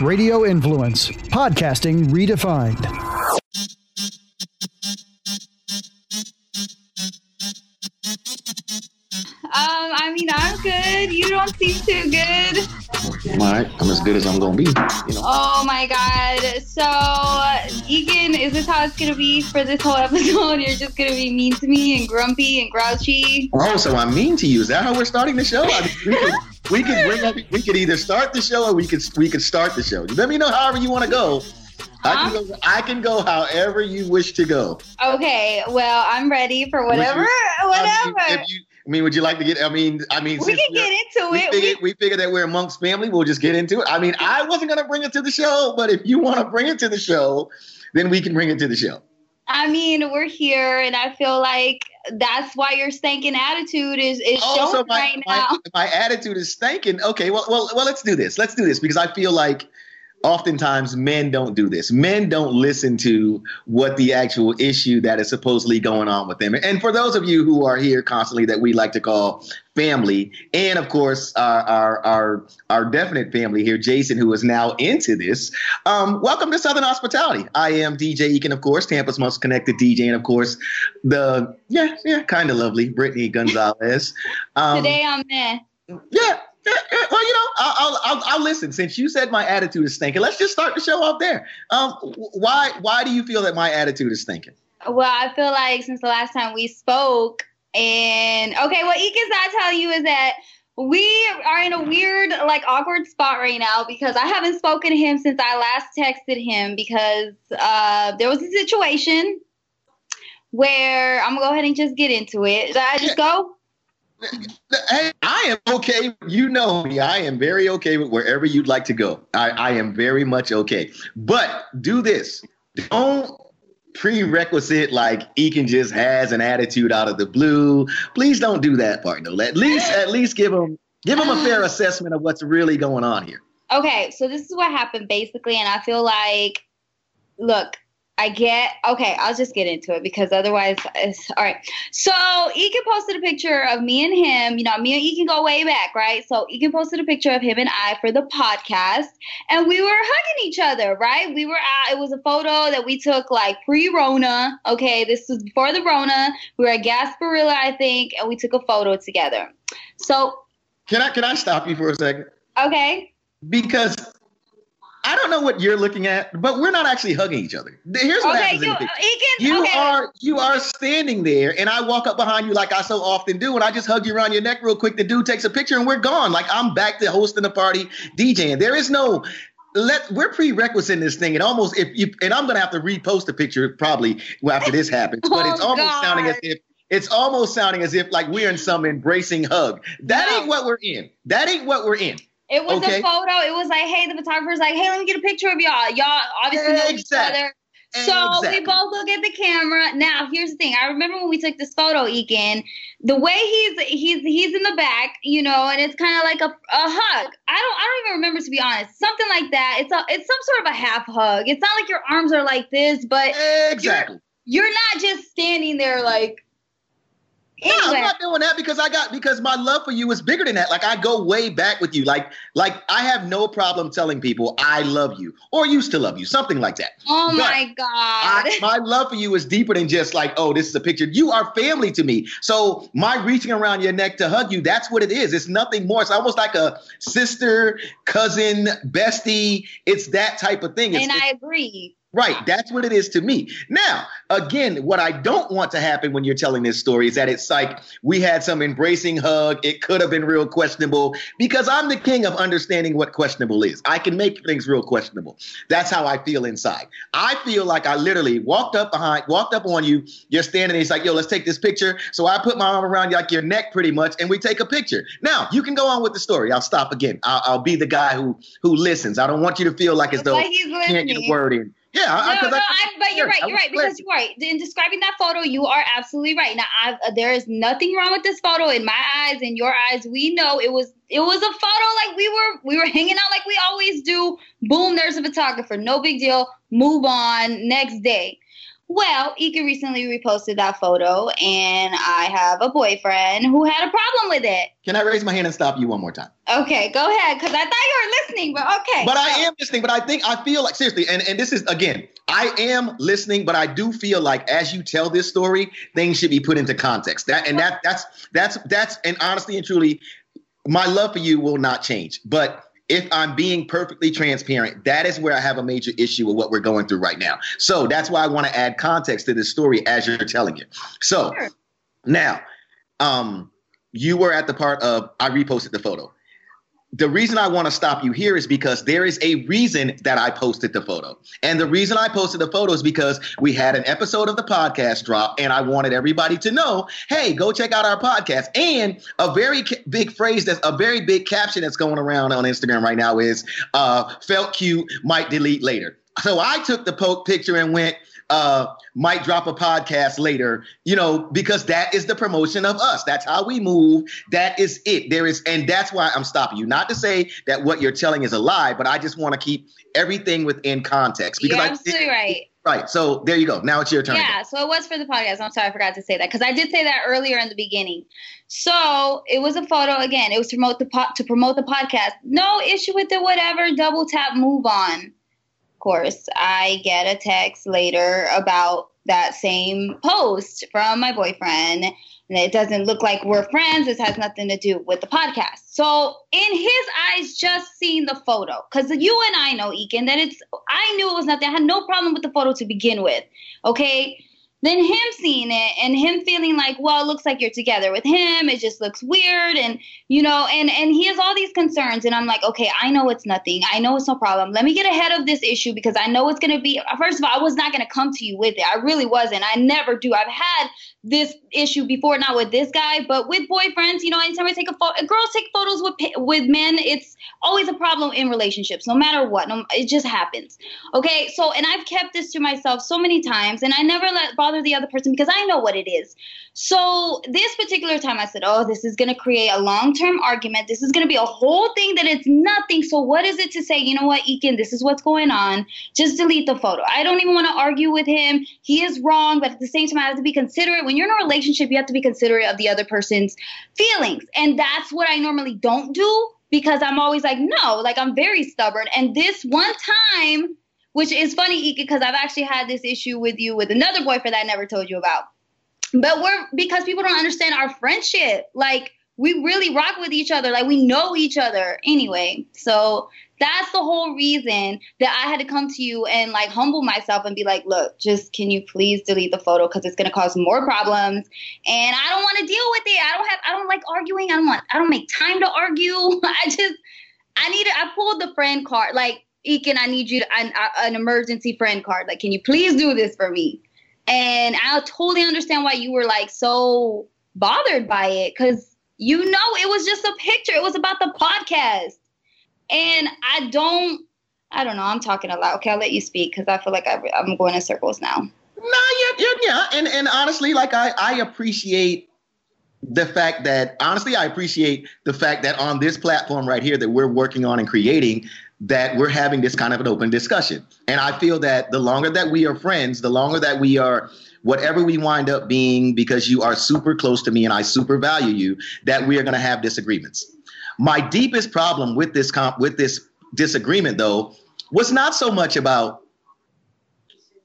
Radio Influence, podcasting redefined. Um, I mean, I'm good. You don't seem too good. I'm all right. I'm as good as I'm gonna be. You know. Oh my god. So, Egan, is this how it's gonna be for this whole episode? You're just gonna be mean to me and grumpy and grouchy. Oh, so I'm mean to you. Is that how we're starting the show? I mean, we could bring up, we could either start the show or we could we could start the show. Let me know however you want to go. I can go. I can go however you wish to go. Okay. Well, I'm ready for whatever. I whatever. mean, if you, I mean, would you like to get? I mean, I mean, we can get into we it. figured, We- we figured that we're amongst family. We'll just get into it. I mean, I wasn't gonna bring it to the show, but if you want to bring it to the show, then we can bring it to the show. I mean, we're here, and I feel like that's why your stinking attitude is is Oh, so my, right now. my, my attitude is stinking. Okay, well, well, well, let's do this. Let's do this because I feel like oftentimes men don't do this. Men don't listen to what the actual issue that is supposedly going on with them. And for those of you who are here constantly that we like to call family, and of course our our our, our definite family here, Jason, who is now into this. Um, welcome to Southern Hospitality. I am DJ Eakin, of course, Tampa's most connected DJ, and of course the yeah yeah kind of lovely Brittany Gonzalez. Um, Today I'm meh. yeah, yeah, yeah. Well, you know, I'll, I'll, I'll, I'll listen. Since you said my attitude is stinking, let's just start the show off there. Um, why, why do you feel that my attitude is stinking? Well, I feel like since the last time we spoke, and okay, what Ekan's not telling you is that we are in a weird, like, awkward spot right now because I haven't spoken to him since I last texted him because uh, there was a situation where I'm gonna go ahead and just get into it. Should I just go? Hey, I am okay. You know me. I am very okay with wherever you'd like to go. I, I am very much okay. But do this. Don't prerequisite like Eakin just has an attitude out of the blue. Please don't do that part. No, at least at least give him give him a fair assessment of what's really going on here. Okay, so this is what happened basically, and I feel like, look, I get okay. I'll just get into it because otherwise, it's all right. So Ekin posted a picture of me and him. You know, me and Ekin go way back, right? So Ekin posted a picture of him and I for the podcast, and we were hugging each other, right? We were out. It was a photo that we took like pre-Rona. Okay, this was before the Rona. We were at Gasparilla, I think, and we took a photo together. So Can I can I stop you for a second? okay, because I don't know what you're looking at, but we're not actually hugging each other. Here's what okay, happens in you, the picture. Ekin, You okay. are you are standing there, and I walk up behind you like I so often do, and I just hug you around your neck real quick. The dude takes a picture, and we're gone. Like I'm back to hosting the party, DJing. There is no let we're prerequisite in this thing, and almost if you and I'm gonna have to repost the picture probably after this happens, but it's Oh, almost God. sounding as if. It's almost sounding as if like we're in some embracing hug. That No. ain't what we're in. That ain't what we're in. It was Okay. a photo. It was like, hey, the photographer's like, hey, let me get a picture of y'all. Y'all obviously know each other. So Exactly. we both look at the camera. Now, here's the thing. I remember when we took this photo, Ekin. The way he's he's he's in the back, you know, and it's kind of like a, a hug. I don't I don't even remember to be honest. Something like that. It's a it's some sort of a half hug. It's not like your arms are like this, but Exactly. you're not just standing there like. No, I'm not doing that because I got because my love for you is bigger than that. Like I go way back with you. Like like I have no problem telling people I love you or used to love you, something like that. oh but my god. I, my love for you is deeper than just like, oh, this is a picture. You are family to me. So my reaching around your neck to hug you, that's what it is. It's nothing more. It's almost like a sister, cousin, bestie. It's that type of thing. It's, and I agree. Right. That's what it is to me. Now, again, what I don't want to happen when you're telling this story is that it's like we had some embracing hug. It could have been real questionable because I'm the king of understanding what questionable is. I can make things real questionable. That's how I feel inside. I feel like I literally walked up behind, walked up on you. You're standing there. It's like, yo, let's take this picture. So I put my arm around you like your neck pretty much, and we take a picture. Now, you can go on with the story. I'll stop again. I'll, I'll be the guy who who listens. I don't want you to feel like as though he's I can't get a word in. Yeah, I- no, I- but you're right. You're right because you're right. In describing that photo, you are absolutely right. Now, I've, uh, there is nothing wrong with this photo in my eyes, in your eyes. We know it was it was a photo like we were we were hanging out like we always do. Boom, there's a photographer. No big deal. Move on. Next day. Well, Ika recently reposted that photo, and I have a boyfriend who had a problem with it. Can I raise my hand and stop you one more time? Okay, go ahead, because I thought you were listening, but okay. But I am listening, but I think I feel like seriously, and, and this is again, I am listening, but I do feel like as you tell this story, things should be put into context. That and that that's that's that's and honestly and truly, my love for you will not change. But if I'm being perfectly transparent, that is where I have a major issue with what we're going through right now. So that's why I want to add context to this story as you're telling it. So sure. now, um, you were at the part of I reposted the photo the reason I want to stop you here is because there is a reason that I posted the photo. And the reason I posted the photo is because we had an episode of the podcast drop and I wanted everybody to know, hey, go check out our podcast. And a very big phrase that's a very big caption that's going around on Instagram right now is uh, felt cute, might delete later. So I took the po- picture and went, uh, might drop a podcast later, you know, because that is the promotion of us. That's how we move. That is it. There is, and that's why I'm stopping you. Not to say that what you're telling is a lie, but I just want to keep everything within context. Because you're absolutely I, right. Right. So there you go. Now it's your turn. Yeah. So it was for the podcast. I'm sorry, I forgot to say that because I did say that earlier in the beginning. So it was a photo again. It was to promote the po- to promote the podcast. No issue with it. Whatever. Double tap. Move on course, I get a text later about that same post from my boyfriend. And it doesn't look like we're friends. This has nothing to do with the podcast. So, in his eyes, just seeing the photo, because you and I know, Ekin, that it's, I knew it was nothing. I had no problem with the photo to begin with. Okay then him seeing it and him feeling like well it looks like you're together with him. It just looks weird. And you know and and he has all these concerns. And i'm like okay i know it's nothing. I know it's no problem. Let me get ahead of this issue because i know it's going to be first of all i was not going to come to you with it. I really wasn't. I never do. I've had this issue before not with this guy but with boyfriends you know anytime i take a photo girls take photos with with men it's always a problem in relationships no matter what no, it just happens okay so and i've kept this to myself so many times and i never let bother the other person because I know what it is. So this particular time I said, oh, this is going to create a long-term argument. This is going to be a whole thing that it's nothing. So what is it to say, you know what, Ekin, this is what's going on. Just delete the photo. I don't even want to argue with him. He is wrong, but at the same time, I have to be considerate. When you're in a relationship, you have to be considerate of the other person's feelings. And that's what I normally don't do because I'm always like, no, like I'm very stubborn. And this one time, which is funny, Ika, because I've actually had this issue with you with another boyfriend that I never told you about. But we're because people don't understand our friendship. Like we really rock with each other. Like we know each other anyway. So that's the whole reason that I had to come to you and like humble myself and be like, look, just can you please delete the photo because it's gonna cause more problems. And I don't want to deal with it. I don't have I don't like arguing. I don't want I don't make time to argue. I just I need I pulled the friend card. Like Ekin, I need you to an, an emergency friend card. Like, can you please do this for me? And I totally understand why you were like so bothered by it because you know it was just a picture. It was about the podcast. And I don't, I don't know. I'm talking a lot. Okay, I'll let you speak because I feel like I, am going in circles now. No, yeah, yeah, yeah. And and honestly, like I I appreciate the fact that honestly, I appreciate the fact that on this platform right here that we're working on and creating, that we're having this kind of an open discussion. And I feel that the longer that we are friends, the longer that we are whatever we wind up being because you are super close to me and I super value you, that we are going to have disagreements. My deepest problem with this comp with this disagreement though was not so much about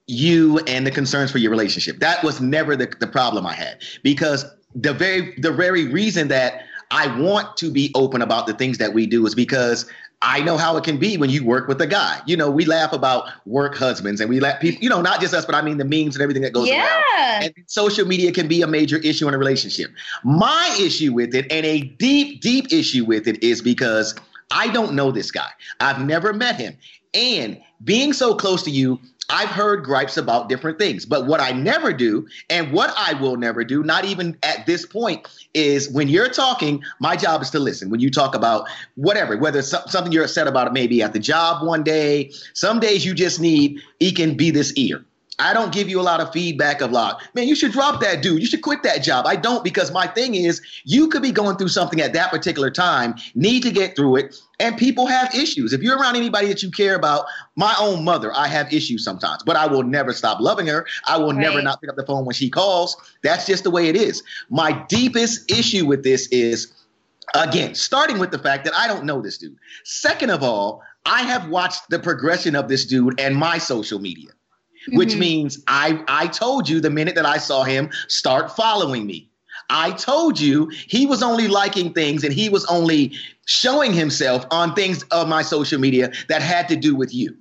you and the concerns for your relationship. That was never the, the problem I had because the very the very reason that I want to be open about the things that we do is because I know how it can be when you work with a guy. You know, we laugh about work husbands and we let people, you know, not just us, but I mean the memes and everything that goes yeah. around. And social media can be a major issue in a relationship. My issue with it, and a deep, deep issue with it, is because I don't know this guy. I've never met him. And being so close to you, I've heard gripes about different things, but what I never do and what I will never do, not even at this point, is when you're talking, my job is to listen. When you talk about whatever, whether it's something you're upset about, maybe at the job one day, some days you just need, he can be this ear. I don't give you a lot of feedback of like, man, you should drop that dude. You should quit that job. I don't because my thing is you could be going through something at that particular time, need to get through it, and people have issues. If you're around anybody that you care about, my own mother, I have issues sometimes, but I will never stop loving her. I will right. never not pick up the phone when she calls. That's just the way it is. My deepest issue with this is again, starting with the fact that I don't know this dude. Second of all, I have watched the progression of this dude and my social media which mm-hmm. means I I told you the minute that I saw him start following me. I told you he was only liking things and he was only showing himself on things of my social media that had to do with you.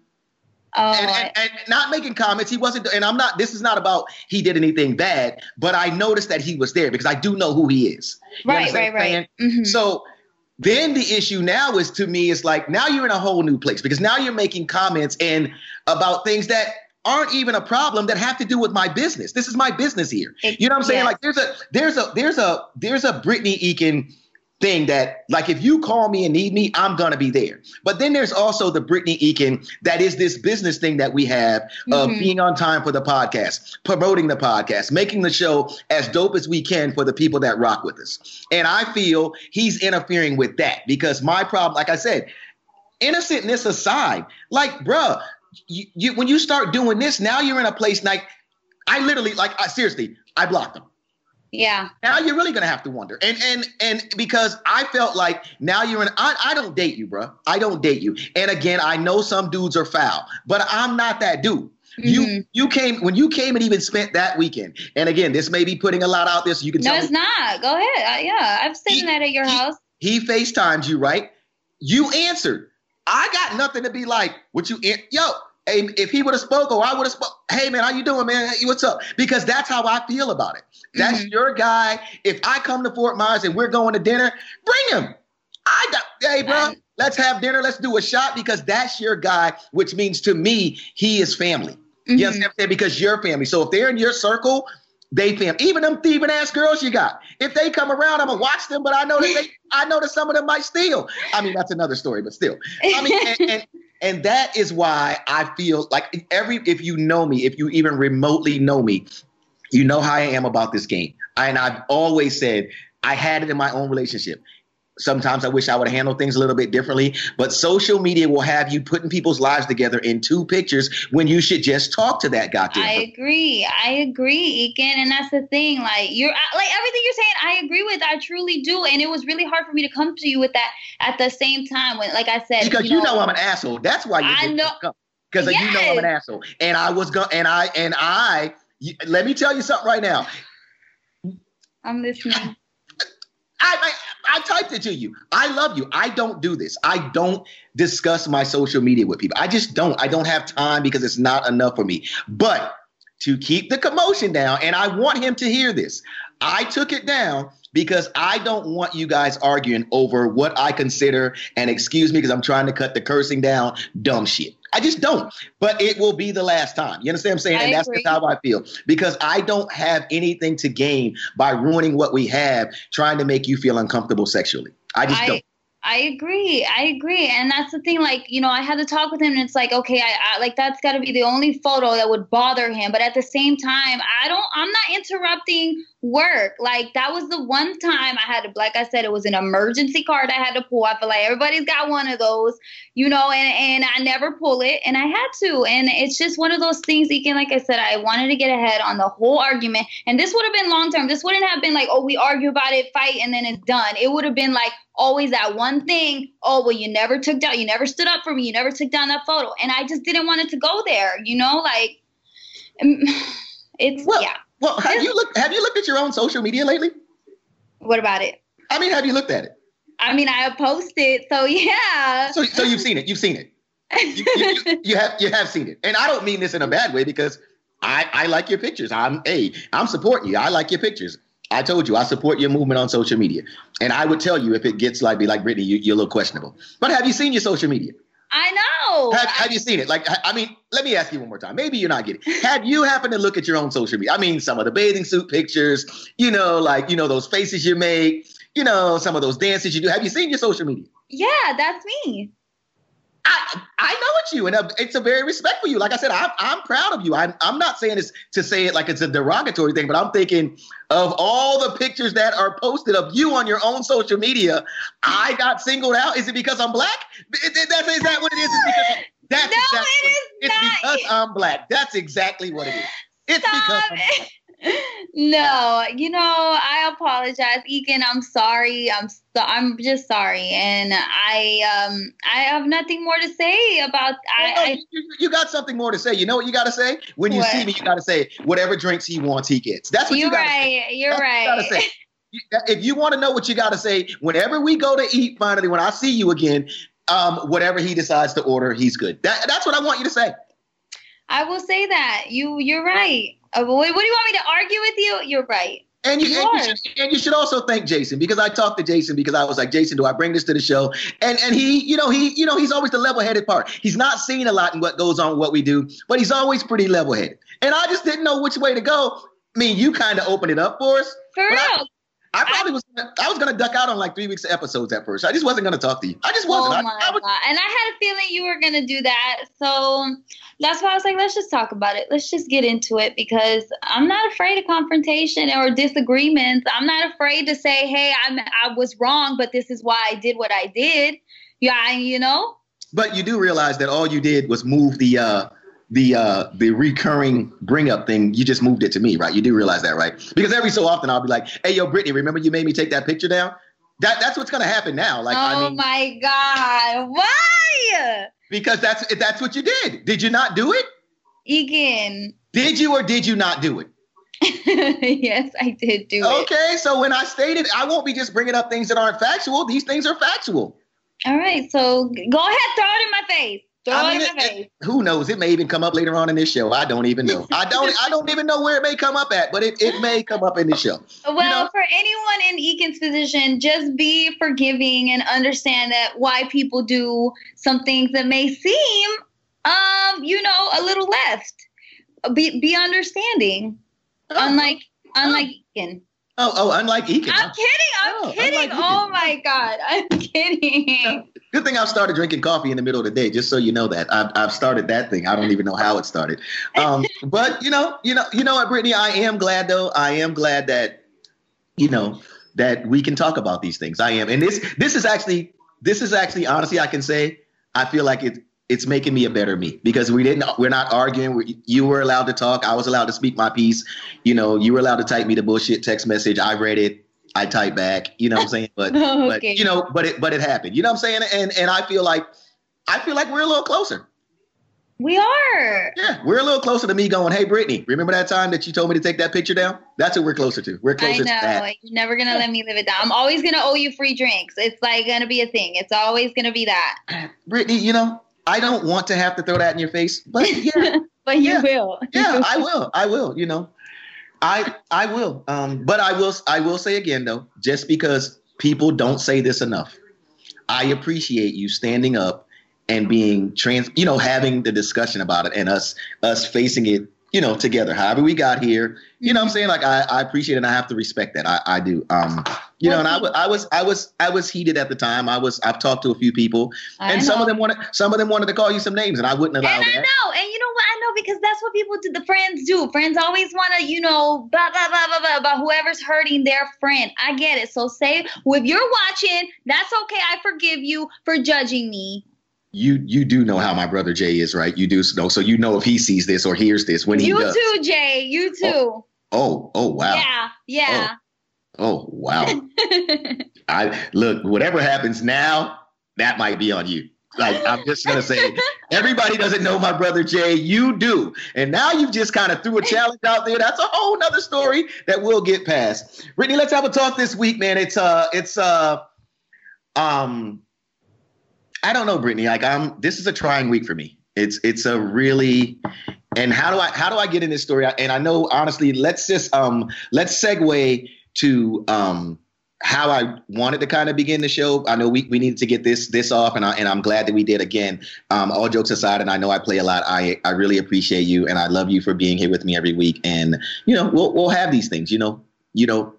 Oh, and, and, and, not making comments. He wasn't, and I'm not, this is not about he did anything bad, but I noticed that he was there because I do know who he is. You right, right, right. Mm-hmm. So then the issue now is to me, is like now you're in a whole new place because now you're making comments and about things that aren't even a problem that have to do with my business. This is my business here. You know what I'm saying? Like there's a there's a there's a there's a Brittany Eakin thing that like if you call me and need me, I'm gonna be there. But then there's also the Brittany Eakin that is this business thing that we have of mm-hmm. being on time for the podcast, promoting the podcast, making the show as dope as we can for the people that rock with us. And I feel he's interfering with that because my problem, like I said, innocentness aside, like, bruh, you, you, when you start doing this, now you're in a place like I literally like I, seriously, I blocked them. Yeah. Now you're really gonna have to wonder, and and and because I felt like now you're in. I, I don't date you, bro. I don't date you. And again, I know some dudes are foul, but I'm not that dude. Mm-hmm. You you came when you came and even spent that weekend. And again, this may be putting a lot out there, so you can. No, it's me. not. Go ahead. Uh, yeah, I've seen that at your he, house. He FaceTimes you, right? You answered. I got nothing to be like. What you yo? Hey, if he would have spoke or I would have spoke, hey man, how you doing, man? Hey, what's up? Because that's how I feel about it. That's mm-hmm. your guy. If I come to Fort Myers and we're going to dinner, bring him. I got, hey, bro, let's have dinner. Let's do a shot because that's your guy, which means to me, he is family. Mm-hmm. You understand? Because you're family. So if they're in your circle, they fam. Even them thieving ass girls you got. If they come around, I'm gonna watch them, but I know that they, I know that some of them might steal. I mean, that's another story, but still. I mean, and, and, and that is why I feel like every if you know me, if you even remotely know me, you know how I am about this game. And I've always said I had it in my own relationship. Sometimes I wish I would handle things a little bit differently, but social media will have you putting people's lives together in two pictures when you should just talk to that guy. I agree. I agree, Eakin. And that's the thing. Like you're like everything you're saying, I agree with. I truly do. And it was really hard for me to come to you with that at the same time when like I said Because you know, you know I'm an asshole. That's why you I know because yes. you know I'm an asshole. And I was going and I and I let me tell you something right now. I'm listening. I, I, I typed it to you. I love you. I don't do this. I don't discuss my social media with people. I just don't. I don't have time because it's not enough for me. But to keep the commotion down, and I want him to hear this, I took it down because I don't want you guys arguing over what I consider, and excuse me because I'm trying to cut the cursing down, dumb shit. I just don't. But it will be the last time. You understand what I'm saying? I and that's just how I feel. Because I don't have anything to gain by ruining what we have, trying to make you feel uncomfortable sexually. I just I, don't. I agree. I agree. And that's the thing. Like, you know, I had to talk with him, and it's like, okay, I, I like that's got to be the only photo that would bother him. But at the same time, I don't. I'm not interrupting work. Like that was the one time I had to. Like I said, it was an emergency card I had to pull. I feel like everybody's got one of those, you know. And and I never pull it, and I had to. And it's just one of those things. Again, like I said, I wanted to get ahead on the whole argument, and this would have been long term. This wouldn't have been like, oh, we argue about it, fight, and then it's done. It would have been like always that one thing. Oh, well, you never took down, you never stood up for me, you never took down that photo. And I just didn't want it to go there, you know, like um, it's well, yeah. Well, have you looked have you looked at your own social media lately? What about it? I mean, have you looked at it? I mean, I have posted, so yeah. So, so you've seen it. You've seen it. You, you, you, you, have you have seen it, and I don't mean this in a bad way because I I like your pictures. I'm hey, I'm supporting you. I like your pictures. I told you I support your movement on social media, and I would tell you if it gets like be like Brittany, you, you're a little questionable. But have you seen your social media? I know. Have, have, you seen it? Like, I mean, let me ask you one more time. Maybe you're not getting. Have you happened to look at your own social media? I mean, some of the bathing suit pictures. You know, like you know those faces you make. You know, some of those dances you do. Have you seen your social media? Yeah, that's me. I I know it's you, and uh, it's a very respectful you. Like I said, I'm I'm proud of you. I'm I'm not saying this to say it like it's a derogatory thing, but I'm thinking of all the pictures that are posted of you on your own social media. I got singled out. Is it because I'm black? That's is that what it is? It's because that's no, exactly it is it's not. because I'm black. That's exactly what it is. It's Stop because I'm black. it. No, you know, I apologize, Egan. I'm sorry. I'm so, I'm just sorry, and I um I have nothing more to say about. I, No, I you, you got something more to say. You know what you got to say? When you What? see me, you got to say whatever drinks he wants, he gets. That's what you you're got to say. right. You're That's you right. say. You- If you want to know what you got to say, whenever we go to eat, finally, when I see you again, um, whatever he decides to order, he's good. That, that's what I want you to say. I will say that you you're right. Uh, what, what do you want me to argue with you? You're right. And you, You and, you should, and you should also thank Jason because I talked to Jason because I was like, Jason, do I bring this to the show? And and he, you know, he, you know, he's always the level-headed part. He's not seen a lot in what goes on, what we do, but he's always pretty level-headed. And I just didn't know which way to go. I mean, you kind of opened it up for us. For But I- real. I probably was. I was gonna duck out on like three weeks of episodes at first. I just wasn't gonna talk to you. I just wasn't. Oh my I was- god! And I had a feeling you were gonna do that, so that's why I was like, let's just talk about it. Let's just get into it because I'm not afraid of confrontation or disagreements. I'm not afraid to say, hey, I'm I was wrong, but this is why I did what I did. Yeah, you know. But you do realize that all you did was move the uh, the uh, the recurring bring up thing. You just moved it to me, right? You do realize that, right? Because every so often I'll be like, "Hey, yo, Brittany, remember you made me take that picture down?" That that's what's gonna happen now. Like, oh I mean, my god! Why, because that's that's what you did. Did you not do it? Again. Did you or did you not do it? yes, I did do it. Okay, so when I stated, I won't be just bringing up things that aren't factual. These things are factual. All right, so go ahead, throw it in my face. Throw I mean, it- it- who knows? It may even come up later on in this show. I don't even know. I don't. I don't even know where it may come up at, but it, it may come up in this show. Well, know- for anyone in Eakin's position, just be forgiving and understand that why people do some things that may seem, um, you know, a little left. Be be understanding. Unlike unlike Eakin. Oh, oh, unlike Ekin. I'm kidding. I'm Oh, kidding. Oh my god. I'm kidding. Good thing I've started drinking coffee in the middle of the day, just so you know that I've, I've started that thing. I don't even know how it started. Um, but you know, you know, you know what, Brittany, I am glad though. I am glad that you know that we can talk about these things. I am, and this this is actually this is actually honestly, I can say I feel like it it's making me a better me because we didn't we're not arguing. We, you were allowed to talk. I was allowed to speak my piece. You know, you were allowed to type me the bullshit text message. I read it. I type back. You know what I'm saying? But but you know, but it but it happened. You know what I'm saying? And and I feel like I feel like we're a little closer. We are. Yeah, we're a little closer to me going, hey Brittany, remember that time that you told me to take that picture down? That's what we're closer to. We're closer I know. to that. You're never gonna let me live it down. I'm always gonna owe you free drinks. It's like gonna be a thing. It's always gonna be that. Brittany, you know, I don't want to have to throw that in your face, but yeah, but you Yeah. will. yeah, I will. I will, you know. I I will. Um, but I will I will say again though, just because people don't say this enough, I appreciate you standing up and being trans you know, having the discussion about it and us us facing it, you know, together. However we got here. You know what I'm saying? Like I, I appreciate it and I have to respect that. I, I do. Um, you know, and I, wa- I was I was I was heated at the time. I was I've talked to a few people and some of them wanted some of them wanted to call you some names and I wouldn't allow And I that. know, and you know what? I know because that's what people do. The friends do. Friends always want to, you know, blah blah blah blah blah about whoever's hurting their friend. I get it. So say, if you're watching, that's okay. I forgive you for judging me. You you do know how my brother Jay is, right? You do know, so you know if he sees this or hears this when he you does. too, Jay. You too. Oh, oh wow. Yeah, yeah. Oh wow. I look, whatever happens now, that might be on you. Like I'm just gonna say, everybody doesn't know my brother Jay. You do, and now you've just kind of threw a challenge out there. That's a whole nother story that we'll get past. Brittany, let's have a talk this week, man. It's uh, it's uh, um, I don't know, Brittany. Like I'm, this is a trying week for me. It's it's a really, and how do I how do I get in this story? And I know honestly, let's just um, let's segue to um how I wanted to kind of begin the show. I know we, we needed to get this this off, and I and I'm glad that we did. Again, um, all jokes aside, and I know I play a lot. I I really appreciate you, and I love you for being here with me every week. And you know, we'll we'll have these things. You know, you know,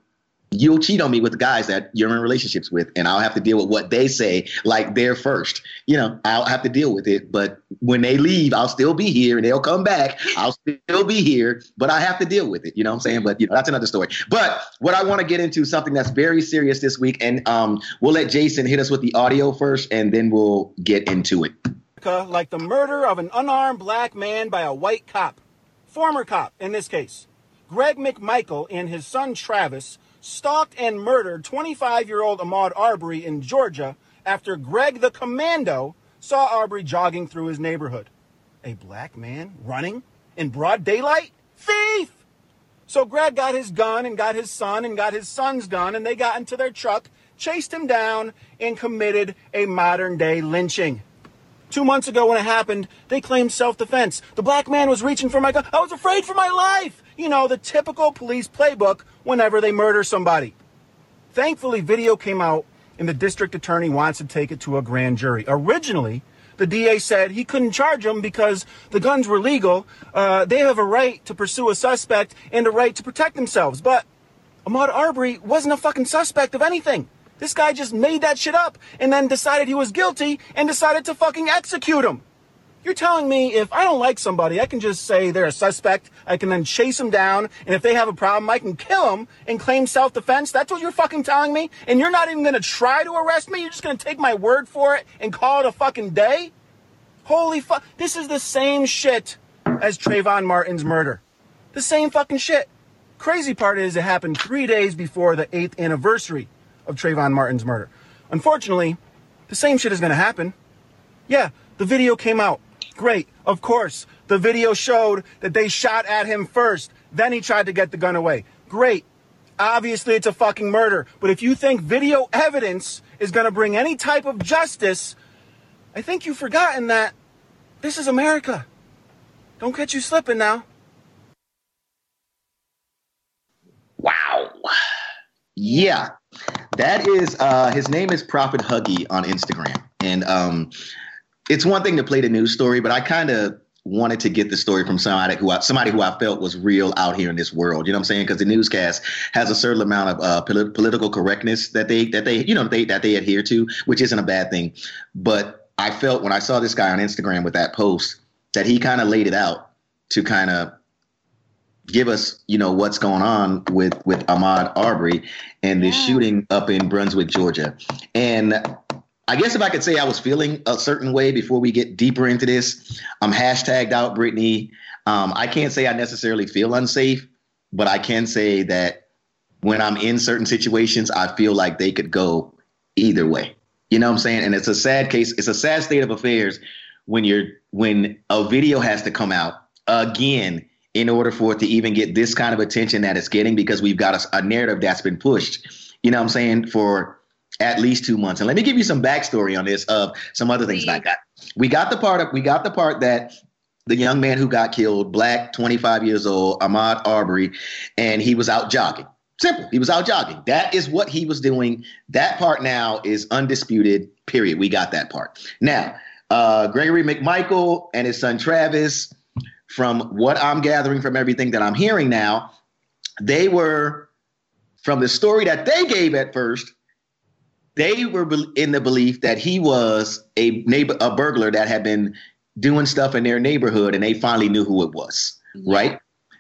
you'll cheat on me with the guys that you're in relationships with, and I'll have to deal with what they say, like they're first. You know, I'll have to deal with it. But when they leave, I'll still be here, and they'll come back. I'll still be here, but I have to deal with it. You know what I'm saying? But you know, that's another story. But what I want to get into something that's very serious this week, and um, we'll let Jason hit us with the audio first, and then we'll get into it. Like the murder of an unarmed black man by a white cop, former cop in this case. Greg McMichael and his son Travis stalked and murdered 25 year old Ahmaud Arbery in Georgia after Greg the Commando saw Arbery jogging through his neighborhood. A black man running in broad daylight? Thief! So Greg got his gun and got his son and got his son's gun, and they got into their truck, chased him down, and committed a modern day lynching. Two months ago, when it happened, they claimed self defense. The black man was reaching for my gun. I was afraid for my life. You know, the typical police playbook whenever they murder somebody. Thankfully, video came out, and the district attorney wants to take it to a grand jury. Originally, the DA said he couldn't charge them because the guns were legal. Uh, they have a right to pursue a suspect and a right to protect themselves. But Ahmaud Arbery wasn't a fucking suspect of anything. This guy just made that shit up and then decided he was guilty and decided to fucking execute him. You're telling me if I don't like somebody, I can just say they're a suspect, I can then chase them down, and if they have a problem, I can kill them and claim self defense? That's what you're fucking telling me? And you're not even gonna try to arrest me? You're just gonna take my word for it and call it a fucking day? Holy fuck. This is the same shit as Trayvon Martin's murder. The same fucking shit. Crazy part is it happened three days before the eighth anniversary of Trayvon Martin's murder. Unfortunately, the same shit is going to happen. Yeah, the video came out. Great. Of course, the video showed that they shot at him first. Then he tried to get the gun away. Great. Obviously, it's a fucking murder. But if you think video evidence is going to bring any type of justice, I think you've forgotten that this is America. Don't catch you slipping now. Wow. Yeah. That is uh, his name is Prophet Huggy on Instagram, and um, it's one thing to play the news story, but I kind of wanted to get the story from somebody who I, somebody who I felt was real out here in this world. You know what I'm saying? Because the newscast has a certain amount of uh, polit- political correctness that they that they you know they that they adhere to, which isn't a bad thing. But I felt when I saw this guy on Instagram with that post that he kind of laid it out to kind of give us, you know, what's going on with with Ahmaud Arbery and this yeah. shooting up in Brunswick, Georgia. And I guess if I could say I was feeling a certain way before we get deeper into this, I'm hashtagged out Brittany. Um, I can't say I necessarily feel unsafe, but I can say that when I'm in certain situations, I feel like they could go either way. You know what I'm saying? And it's a sad case. It's a sad state of affairs when you're when a video has to come out again in order for it to even get this kind of attention that it's getting because we've got a, a narrative that's been pushed, you know what I'm saying, for at least two months. And let me give you some backstory on this of some other things like got. We got the part of we got the part that the young man who got killed, black, 25 years old, Ahmaud Arbery, and he was out jogging. Simple. He was out jogging. That is what he was doing. That part now is undisputed. Period. We got that part. Now, uh, Gregory McMichael and his son Travis from what I'm gathering from everything that I'm hearing now, they were from the story that they gave at first. They were in the belief that he was a neighbor, a burglar that had been doing stuff in their neighborhood, and they finally knew who it was. Yeah. Right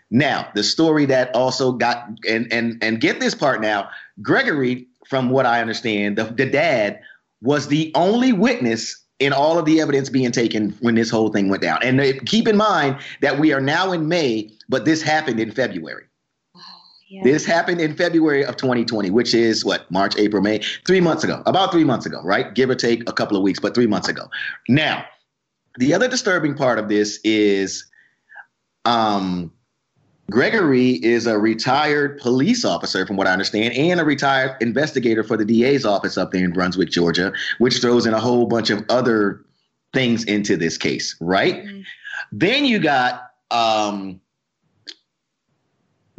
now, the story that also got and and and get this part now. Gregory, from what I understand, the, the dad was the only witness in all of the evidence being taken when this whole thing went down. And uh, keep in mind that we are now in May, but this happened in February. Yeah. This happened in February of 2020, which is what, March, April, May, three months ago, about three months ago, right? Give or take a couple of weeks, but three months ago. Now, the other disturbing part of this is um, Gregory is a retired police officer, from what I understand, and a retired investigator for the DA's office up there in Brunswick, Georgia, which throws in a whole bunch of other things into this case, right? Mm-hmm. Then you got um,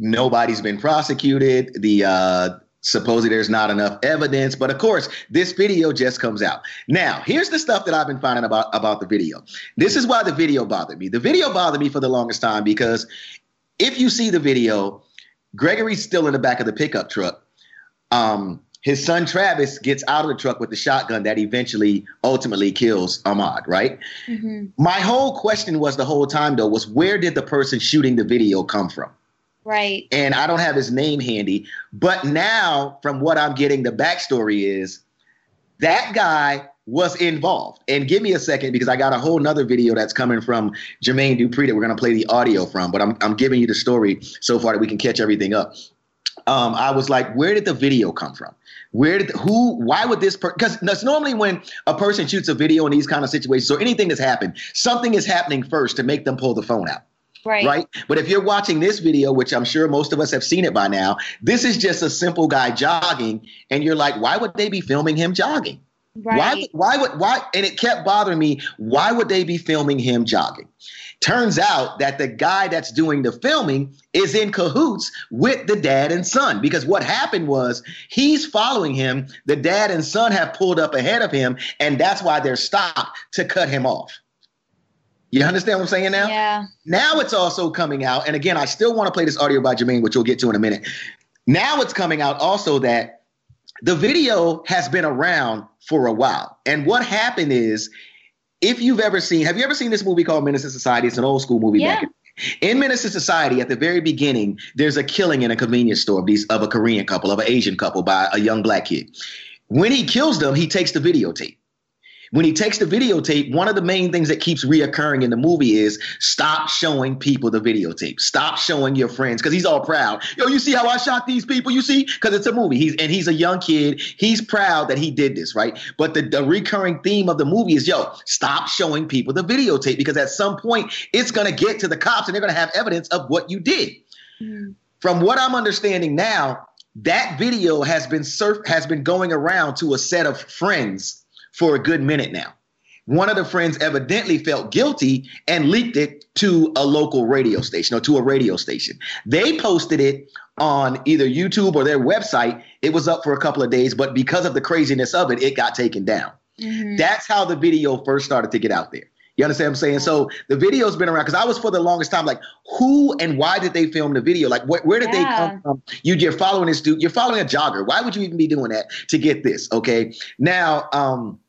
nobody's been prosecuted. The uh, supposedly there's not enough evidence, but of course this video just comes out. Now, here's the stuff that I've been finding about about the video. This is why the video bothered me. The video bothered me for the longest time because if you see the video, Gregory's still in the back of the pickup truck. um, his son Travis gets out of the truck with the shotgun that eventually ultimately kills Ahmaud, right? Mm-hmm. My whole question was the whole time though was where did the person shooting the video come from? Right. And I don't have his name handy, but now from what I'm getting, the backstory is that guy was involved. And give me a second because I got a whole nother video that's coming from Jermaine Dupri that we're going to play the audio from. But I'm, I'm giving you the story so far that we can catch everything up. Um, I was like, where did the video come from? Where did who? Why would this? Because that's normally when a person shoots a video in these kind of situations or anything that's happened, something is happening first to make them pull the phone out. Right. Right. But if you're watching this video, which I'm sure most of us have seen it by now, this is just a simple guy jogging, and you're like, why would they be filming him jogging? Right. Why? Why would? Why? And it kept bothering me. Why would they be filming him jogging? Turns out that the guy that's doing the filming is in cahoots with the dad and son because what happened was he's following him. The dad and son have pulled up ahead of him, and that's why they're stopped to cut him off. You understand what I'm saying now? Yeah. Now it's also coming out, and again, I still want to play this audio by Jermaine, which we'll get to in a minute. Now it's coming out also that the video has been around for a while. And what happened is if you've ever seen, have you ever seen this movie called Menace Society? It's an old school movie yeah. back in, in Menace Society, at the very beginning, there's a killing in a convenience store of, these, of a Korean couple, of an Asian couple by a young black kid. When he kills them, he takes the videotape when he takes the videotape, one of the main things that keeps reoccurring in the movie is stop showing people the videotape. Stop showing your friends because he's all proud. Yo, you see how I shot these people? You see? Because it's a movie. He's and he's a young kid. He's proud that he did this, right? But the, the recurring theme of the movie is yo, stop showing people the videotape because at some point it's gonna get to the cops and they're gonna have evidence of what you did. Mm-hmm. From what I'm understanding now, that video has been surf has been going around to a set of friends for a good minute now. One of the friends evidently felt guilty and leaked it to a local radio station or to a radio station. They posted it on either YouTube or their website. It was up for a couple of days, but because of the craziness of it, it got taken down. Mm-hmm. That's how the video first started to get out there. You understand what I'm saying? So the video's been around because I was for the longest time like, who and why did they film the video? Like, wh- where did yeah. they come from? You, you're following this dude. You're following a jogger. Why would you even be doing that to get this? Okay. Now, um,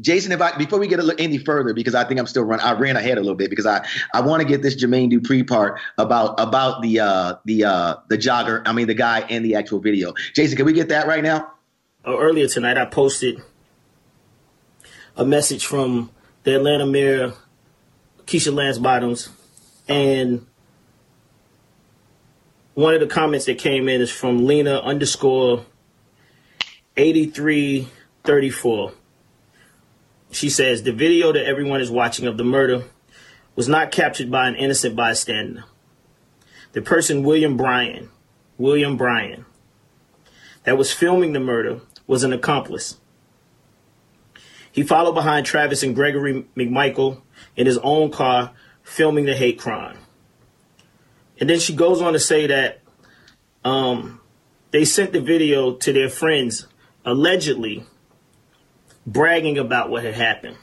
Jason, if I before we get any further, because I think I'm still running, I ran ahead a little bit because I I want to get this Jermaine Dupri part about about the uh the uh the jogger, I mean the guy and the actual video. Jason, can we get that right now? Oh, earlier tonight, I posted a message from the Atlanta mayor, Keisha Lance Bottoms, and one of the comments that came in is from Lena underscore eighty three thirty four. She says the video that everyone is watching of the murder was not captured by an innocent bystander. The person, William Bryan, William Bryan, that was filming the murder was an accomplice. He followed behind Travis and Gregory McMichael in his own car, filming the hate crime. And then she goes on to say that um, they sent the video to their friends, allegedly, bragging about what had happened.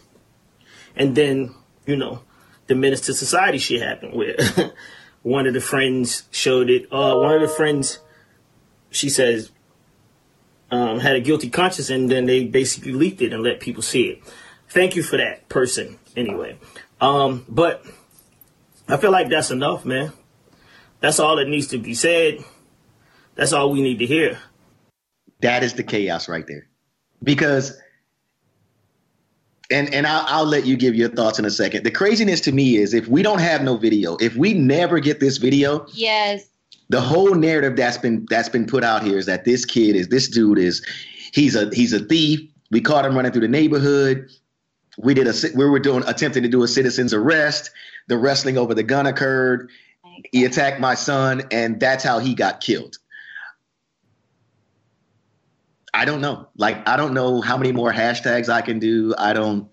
And then, you know, the II Society shit happened where one of the friends showed it. Uh, one of the friends, she says, um, had a guilty conscience and then they basically leaked it and let people see it. Thank you for that person, anyway. Um, but I feel like that's enough, man. That's all that needs to be said. That's all we need to hear. That is the chaos right there. Because and and I'll, I'll, let you give your thoughts in a second. The craziness to me is if we don't have no video, if we never get this video, yes, the whole narrative that's been that's been put out here is that this kid is this dude is he's a he's a thief. We caught him running through the neighborhood. We did a we were doing attempting to do a citizen's arrest. The wrestling over the gun occurred. He attacked my son, and that's how he got killed. I don't know. Like I don't know how many more hashtags I can do. I don't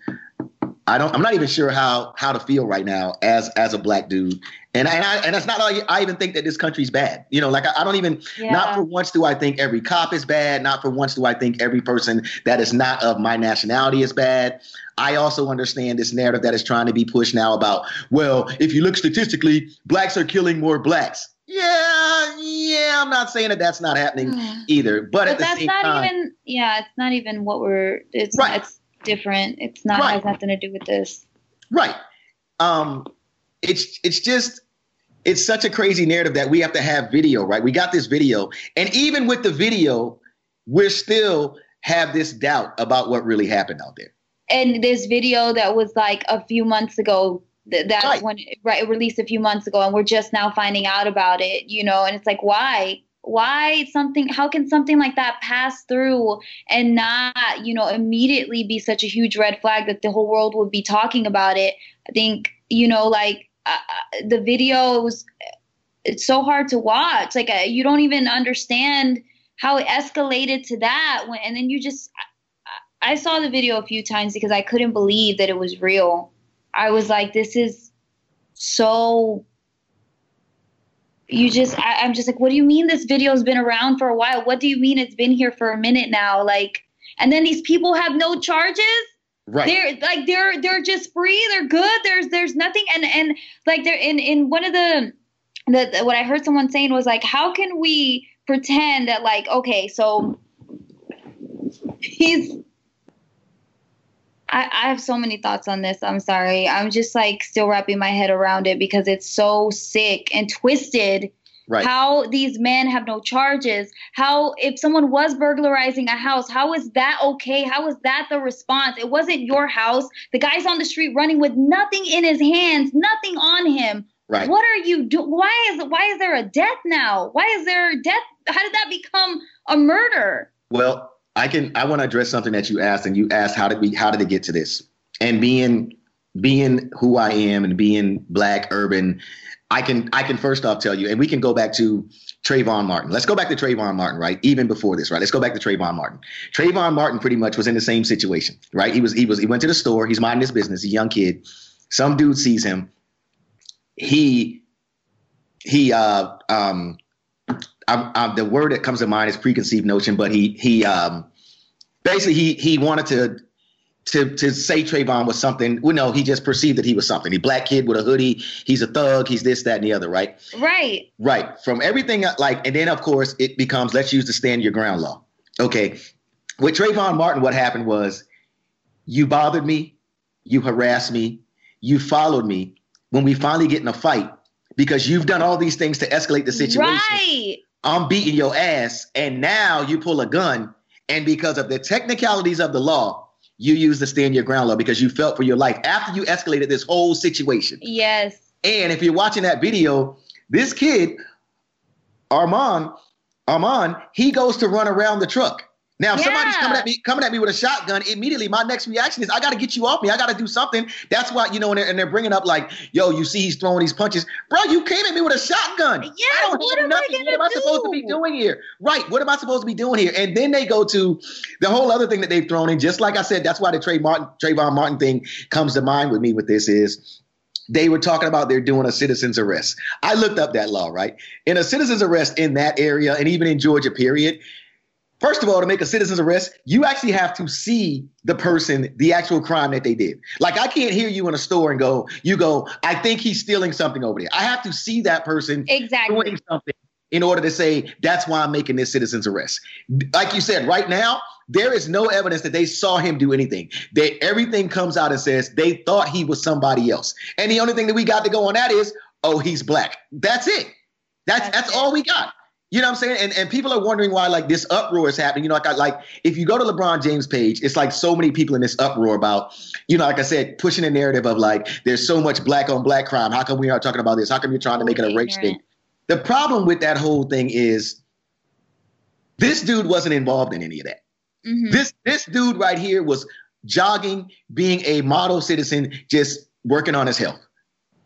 I don't I'm not even sure how how to feel right now as as a black dude. And and I and it's not like I even think that this country's bad. You know, like I, I don't even yeah. not for once do I think every cop is bad, not for once do I think every person that is not of my nationality is bad. I also understand this narrative that is trying to be pushed now about, well, if you look statistically, blacks are killing more blacks. Yeah, yeah, I'm not saying that that's not happening either. But, But at the that's same not time, even. Yeah, it's not even what we're. It's Right. it's different. It's not Right. has nothing to do with this. right? Um, it's it's just it's such a crazy narrative that we have to have video, right? We got this video, and even with the video, we're still have this doubt about what really happened out there. And this video that was like a few months ago. Th- That's Right. when right it released a few months ago, and we're just now finding out about it. You know, and it's like why. Why something? How can something like that pass through and not, you know, immediately be such a huge red flag that the whole world would be talking about it? I think, you know, like uh, uh, the video was it's so hard to watch like uh, you don't even understand how it escalated to that when and then you just I, I saw the video a few times because i couldn't believe that it was real i was like this is so you just I, i'm just like what do you mean this video's been around for a while what do you mean it's been here for a minute now like and then these people have no charges Right. they're like they're they're just free. They're good. There's there's nothing and and like they're in in one of the the, the what I heard someone saying was like how can we pretend that like okay so he's I, I have so many thoughts on this. I'm sorry. I'm just like still wrapping my head around it because it's so sick and twisted right. how these men have no charges how if someone was burglarizing a house how is that okay how is that the response it wasn't your house the guy's on the street running with nothing in his hands nothing on him right. what are you doing why is why is there a death now why is there a death how did that become a murder Well, I can. I want to address something that you asked, and you asked how did we? How did it get to this? And being being who I am and being black, urban, I can. I can first off tell you, and we can go back to Trayvon Martin. Let's go back to Trayvon Martin, right? Even before this, right? Let's go back to Trayvon Martin. Trayvon Martin pretty much was in the same situation, right? He was. He was. He went to the store. He's minding his business. A young kid. Some dude sees him. He. He. Uh. Um. I, I, the word that comes to mind is preconceived notion, but he he um basically he he wanted to to to say Trayvon was something. Well, no, he just perceived that he was something. He black kid with a hoodie. He's a thug. He's this, that, and the other. Right. right Right. From everything uh, like, and then of course it becomes let's use the stand your ground law. Okay. With Trayvon Martin, what happened was you bothered me, you harassed me, you followed me. When we finally get in a fight, because you've done all these things to escalate the situation. right I'm beating your ass, and now you pull a gun, and because of the technicalities of the law, you use the stand your ground law because you felt for your life after you escalated this whole situation. yes And if you're watching that video, this kid, Armand, Armand, he goes to run around the truck. Now, if somebody's coming at me, coming at me with a shotgun, immediately my next reaction is I got to get you off me. I got to do something. That's why you know, and they're, and they're bringing up like, "Yo, you see, he's throwing these punches, bro. You came at me with a shotgun. Yeah, I don't what have I nothing. What am I gonna supposed to be doing here? Right? What am I supposed to be doing here? And then they go to the whole other thing that they've thrown in. Just like I said, that's why the Trey Martin, Trayvon Martin thing comes to mind with me. With this is they were talking about they're doing a citizen's arrest. I looked up that law, right? In a citizen's arrest in that area and even in Georgia, period. First of all, to make a citizen's arrest, you actually have to see the person, the actual crime that they did. Like I can't hear you in a store and go, you go, I think he's stealing something over there. I have to see that person exactly doing something in order to say that's why I'm making this citizen's arrest. Like you said, right now there is no evidence that they saw him do anything. They everything comes out and says they thought he was somebody else, and the only thing that we got to go on that is, oh, he's black. That's it. That's That's that's, it. all we got. You know what I'm saying? And and people are wondering why like this uproar is happening. You know, like I, like if you go to LeBron James page, it's like so many people in this uproar about, you know, like I said, pushing a narrative of like there's so much black on black crime. How come we aren't talking about this? How come you're trying to make it a race thing? The problem with that whole thing is this dude wasn't involved in any of that. Mhm. This this dude right here was jogging, being a model citizen, just working on his health.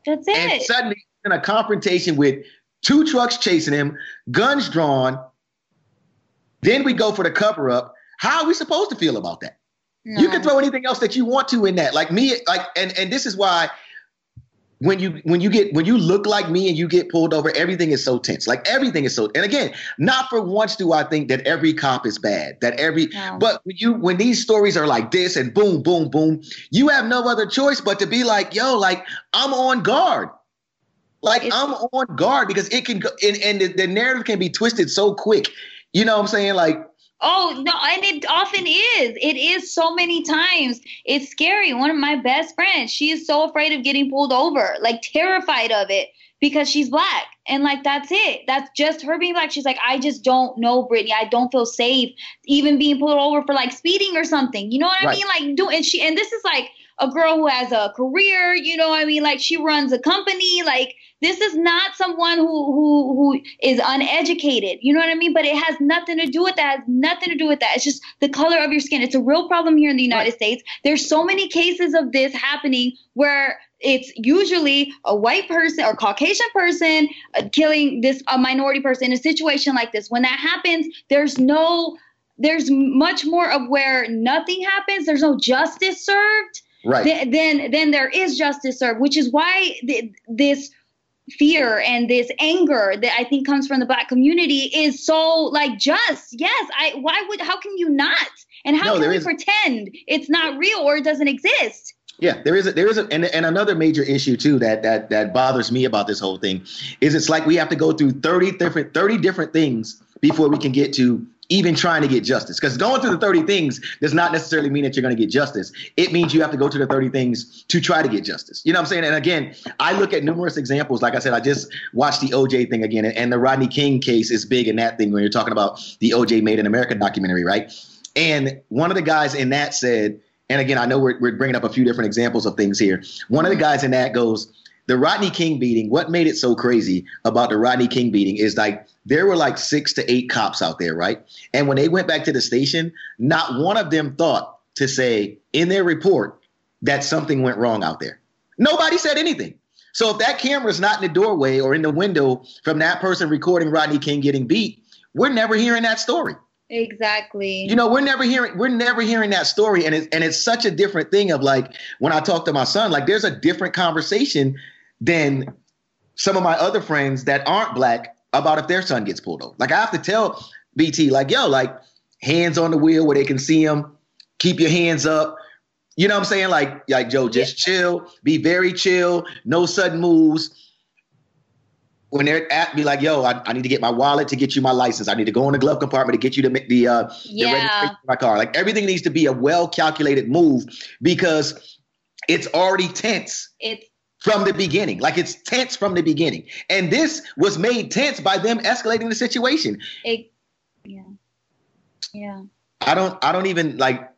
that's And it suddenly in a confrontation with two trucks chasing him, guns drawn. Then we go for the cover up. How are we supposed to feel about that? You can throw anything else that you want to in that. Like me, like and and this is why when you when you get when you look like me and you get pulled over, everything is so tense. Like everything is so. And again, not for once do I think that every cop is bad. That every No. but when you when these stories are like this and boom boom boom, you have no other choice but to be like, yo, like I'm on guard. Like It's- I'm on guard because it can go and, and the, the narrative can be twisted so quick. You know what I'm saying? Like Oh no, and it often is. It is so many times. It's scary. One of my best friends, she is so afraid of getting pulled over, like terrified of it because she's black. And like that's it. That's just her being black. She's like, I just don't know, Brittany. I don't feel safe even being pulled over for like speeding or something. You know what I Right. mean? Like do and she and this is like a girl who has a career, you know what I mean? Like she runs a company, like this is not someone who who who is uneducated. You know what I mean? But it has nothing to do with that. It has nothing to do with that. It's just the color of your skin. It's a real problem here in the United Right. States. There's so many cases of this happening where it's usually a white person or Caucasian person uh, killing this a minority person in a situation like this. When that happens, there's no there's much more of where nothing happens. There's no justice served right. then then then there is justice served, which is why th- this fear and this anger that I think comes from the black community is so like just. Yes, I why would how can you not? And how No, can we is- pretend it's not real or it doesn't exist? Yeah, there is a there is a and, and another major issue too that that that bothers me about this whole thing is it's like we have to go through 30 different 30 different things before we can get to even trying to get justice. Because going through the 30 things does not necessarily mean that you're going to get justice. It means you have to go to the 30 things to try to get justice. You know what I'm saying? And again, I look at numerous examples. Like I said, I just watched the OJ thing again, and the Rodney King case is big in that thing when you're talking about the OJ Made in America documentary, right? And one of the guys in that said, and again, I know we're, we're bringing up a few different examples of things here. One of the guys in that goes, the Rodney King beating, what made it so crazy about the Rodney King beating is like there were like six to eight cops out there, right? And when they went back to the station, not one of them thought to say in their report that something went wrong out there. Nobody said anything. So if that camera's not in the doorway or in the window from that person recording Rodney King getting beat, we're never hearing that story. Exactly. You know, we're never hearing we're never hearing that story, and it's and it's such a different thing of like when I talk to my son, like there's a different conversation than some of my other friends that aren't black about if their son gets pulled over. Like I have to tell BT, like yo, like hands on the wheel where they can see him, keep your hands up. You know what I'm saying? Like like Joe, just chill, be very chill, no sudden moves when they're at me like, yo, I, I need to get my wallet to get you my license. I need to go in the glove compartment to get you the the uh the Yeah. registration for my car. Like everything needs to be a well calculated move because it's already tense it's from the beginning. Like it's tense from the beginning. And this was made tense by them escalating the situation. it, yeah. Yeah. I don't I don't even like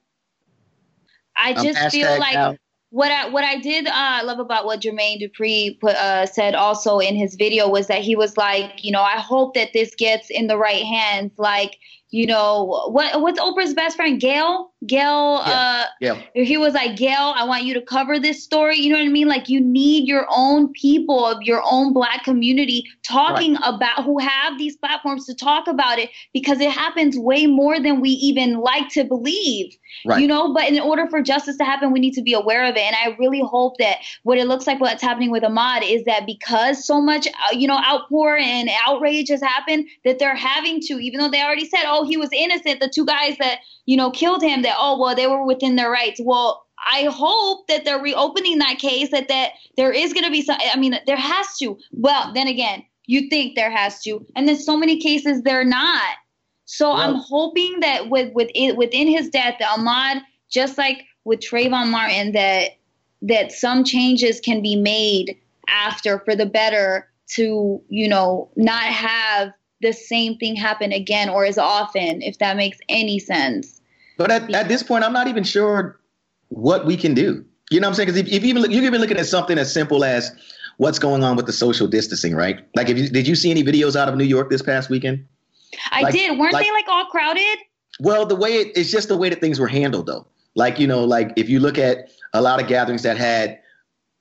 I just feel like now. what I what I did uh, love about what Jermaine Dupri put uh, said also in his video was that he was like, you know, I hope that this gets in the right hands. Like, you know, what what's Oprah's best friend, Gayle? Gayle. Uh, yeah. he was like, Gayle, I want you to cover this story. You know what I mean? Like, you need your own people of your own black community talking about who have these platforms to talk about it because it happens way more than we even like to believe. Right. You know, but in order for justice to happen, we need to be aware of it. And I really hope that what it looks like what's happening with Ahmaud is that because so much, uh, you know, outpour and outrage has happened, that they're having to, even though they already said, oh, he was innocent, the two guys that, you know, killed him, that, oh, well, they were within their rights. Well, I hope that they're reopening that case, that, that there is going to be some, I mean, there has to. Well, then again, you think there has to. And then so many cases, they're not. So I'm hoping that with with it, within his death, that Ahmaud, just like with Trayvon Martin, that that some changes can be made after for the better to you know not have the same thing happen again or as often, if that makes any sense. But at, at this point, I'm not even sure what we can do. You know what I'm saying? Because if, if you even look, you're even looking at something as simple as what's going on with the social distancing, right? Like, if you, did you see any videos out of New York this past weekend? I Like- did. Weren't like- they like all crowded? Well, the way it, it's just the way that things were handled, though. Like, you know, like if you look at a lot of gatherings that had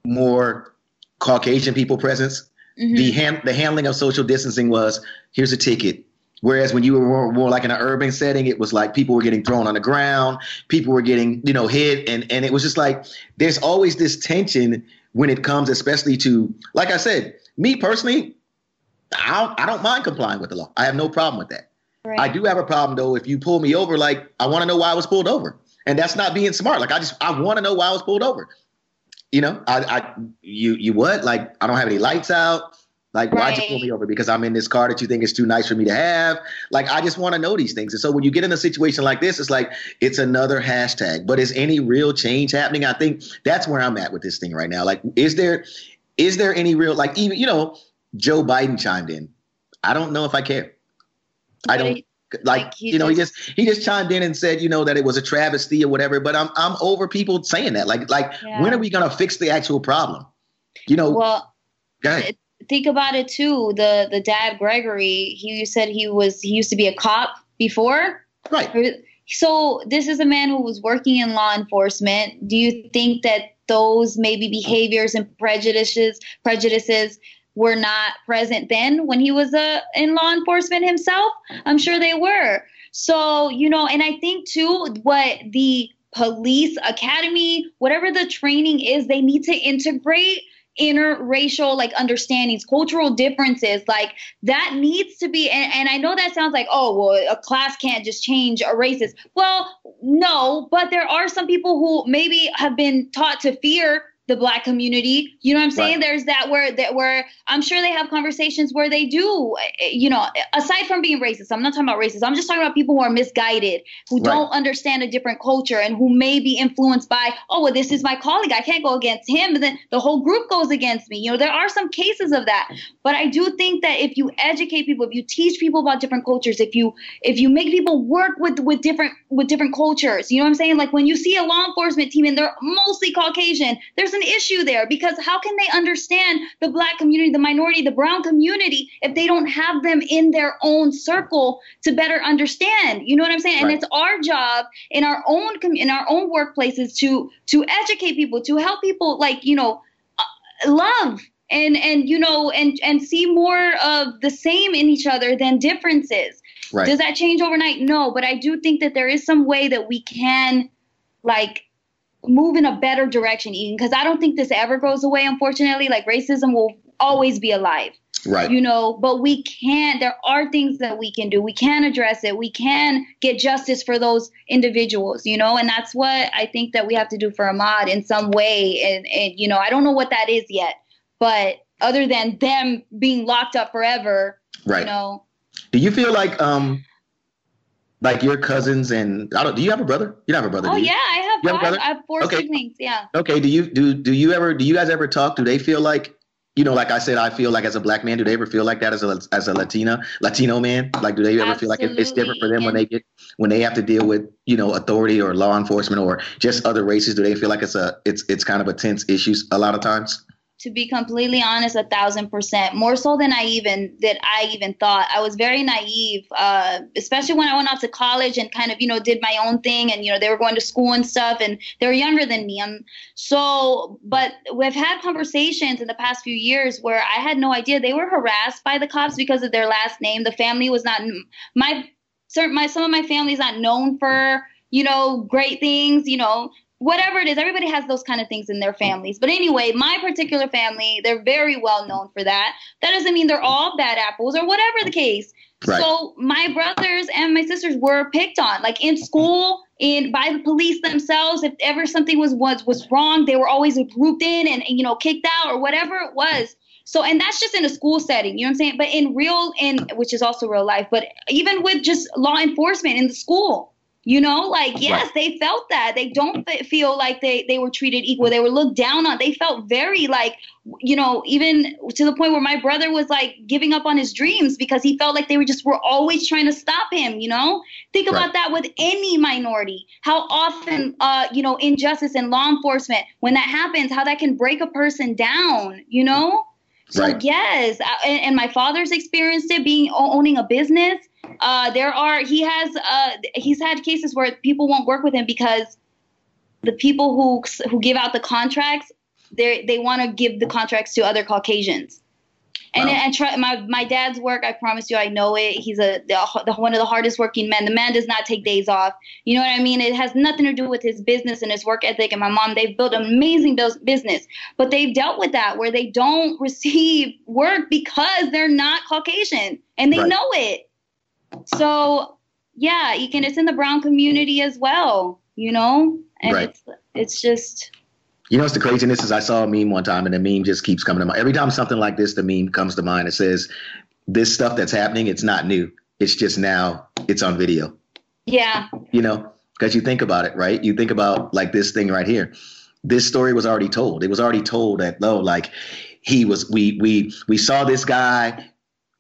more Caucasian people presence, Mhm. the hand, the handling of social distancing was here's a ticket. Whereas when you were more, more like in an urban setting, it was like people were getting thrown on the ground, people were getting you know hit, and and it was just like there's always this tension when it comes, especially to like I said, me personally, I don't, I don't mind complying with the law. I have no problem with that. Right. I do have a problem though if you pull me over. Like I want to know why I was pulled over, and that's not being smart. Like I just I want to know why I was pulled over. You know, I, I, you, you what? Like, I don't have any lights out. Like, why'd you pull me over? Because I'm in this car that you think is too nice for me to have. Like, I just want to know these things. And so when you get in a situation like this, it's like it's another hashtag. But is any real change happening? I think that's where I'm at with this thing right now. Like, is there, is there any real like even you know, Joe Biden chimed in. I don't know if I care. I don't like, like, you know he just- just he just chimed in and said you know that it was a travesty or whatever but i'm i'm over people saying that like like Yeah. when are we going to fix the actual problem you know Well, think about it too. The the dad Gregory, he said he was he used to be a cop before. right So this is a man who was working in law enforcement. Do you think that those maybe behaviors and prejudices prejudices were not present then when he was uh, in law enforcement himself? I'm sure they were. So, you know, and I think too what the police academy, whatever the training is, they need to integrate interracial like understandings cultural differences like that needs to be and, and i know that sounds like oh well a class can't just change a racist well no but there are some people who maybe have been taught to fear the black community. You know what i'm saying? Right. there's that where that where i'm sure they have conversations where they do eh, you know aside from being racist i'm not talking about racist i'm just talking about people who are misguided who Right. don't understand a different culture and who may be influenced by oh well this is my colleague i can't go against him and then the whole group goes against me. You know there are some cases of that. But i do think that if you educate people if you teach people about different cultures if you if you make people work with with different with different cultures you know what i'm saying? Like when you see a law enforcement team and they're mostly caucasian there's an issue there because how can they understand the black community the minority the brown community if they don't have them in their own circle to better understand? You know what i'm saying? And it's our job in our own com- in our own workplaces to to educate people to help people like you know uh, love and and you know and and see more of the same in each other than differences. Right. Does that change overnight? No but i do think that there is some way that we can like move in a better direction Eden, because i don't think this ever goes away unfortunately. Like racism will always be alive. Right. You know but we can there are things that we can do. We can address it. We can get justice for those individuals you know? And that's what i think that we have to do for Ahmaud in some way. And, and you know i don't know what that is yet. But other than them being locked up forever right. you know? Do you feel like um like your cousins and i don't do you have a brother you don't have a brother oh do you? yeah i have You have a brother? i have four Okay. siblings yeah okay do you do do you ever do you guys ever talk do they feel like you know like i said i feel like as a black man do they ever feel like that as a as a latina latino man like do they ever feel like it- it's different for them when they get when they have to deal with you know authority or law enforcement or just other races do they feel like it's a it's it's kind of a tense issue a lot of times to be completely honest, a thousand percent more so than I even that I even thought. I was very naive, uh, especially when I went out to college and kind of you know did my own thing, and you know they were going to school and stuff, and they were younger than me. Um, so, but we've had conversations in the past few years where I had no idea they were harassed by the cops because of their last name. The family was not my my some of my family's not known for you know great things, you know whatever it is, everybody has those kind of things in their families. But anyway, my particular family, they're very well known for that. That doesn't mean they're all bad apples or whatever the case. Right. So my brothers and my sisters were picked on, like in school, in by the police themselves. If ever something was was was wrong, they were always grouped in and, and you know kicked out or whatever it was. So and that's just in a school setting, you know what I'm saying? But in real in which is also real life, but even with just law enforcement in the school, you know, like yes, they felt that. They don't feel like they they were treated equal. They were looked down on. They felt very like, you know, even to the point where my brother was like giving up on his dreams because he felt like they were just were always trying to stop him. You know, think about that with any minority. How often, uh, you know, injustice in law enforcement when that happens, how that can break a person down. You know. So Right. yes, uh, and, and my father's experienced it being owning a business. Uh, there are he has uh, he's had cases where people won't work with him because the people who who give out the contracts they they want to give the contracts to other Caucasians. And Wow. and try, my my dad's work, I promise you, I know it. He's a the, the, one of the hardest working men. The man does not take days off. You know what I mean? It has nothing to do with his business and his work ethic. And my mom, they've built an amazing business, but they've dealt with that where they don't receive work because they're not Caucasian and they Right. know it. So yeah, you can. It's in the brown community as well. You know, and Right. it's it's just You know what's the craziness is I saw a meme one time and the meme just keeps coming to mind. Every time something like this, the meme comes to mind. It says, This stuff that's happening, it's not new. It's just now it's on video. Yeah. You know, because you think about it, right? You think about like this thing right here. This story was already told. It was already told that though, like he was we we we saw this guy.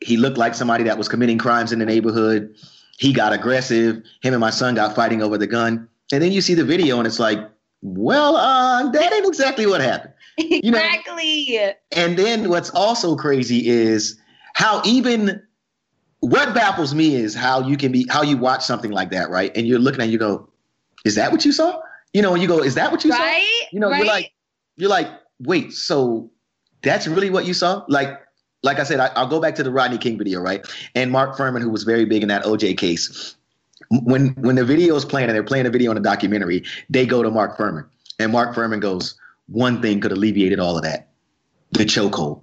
He looked like somebody that was committing crimes in the neighborhood. He got aggressive. Him and my son got fighting over the gun. And then you see the video and it's like, well, uh, that ain't exactly what happened. You know? Exactly. And then what's also crazy is how even what baffles me is how you can be how you watch something like that, right? And you're looking at it, you go, is that what you saw? You know, and you go, is that what you right? saw? You know, right? you're like, you're like, wait, so that's really what you saw? Like, like I said, I, will go back to the Rodney King video, right? And Mark Fuhrman, who was very big in that OJ case, when when the video is playing and they're playing a video in a documentary, they go to Mark Fuhrman, and Mark Fuhrman goes, "One thing could have alleviated all of that: the chokehold.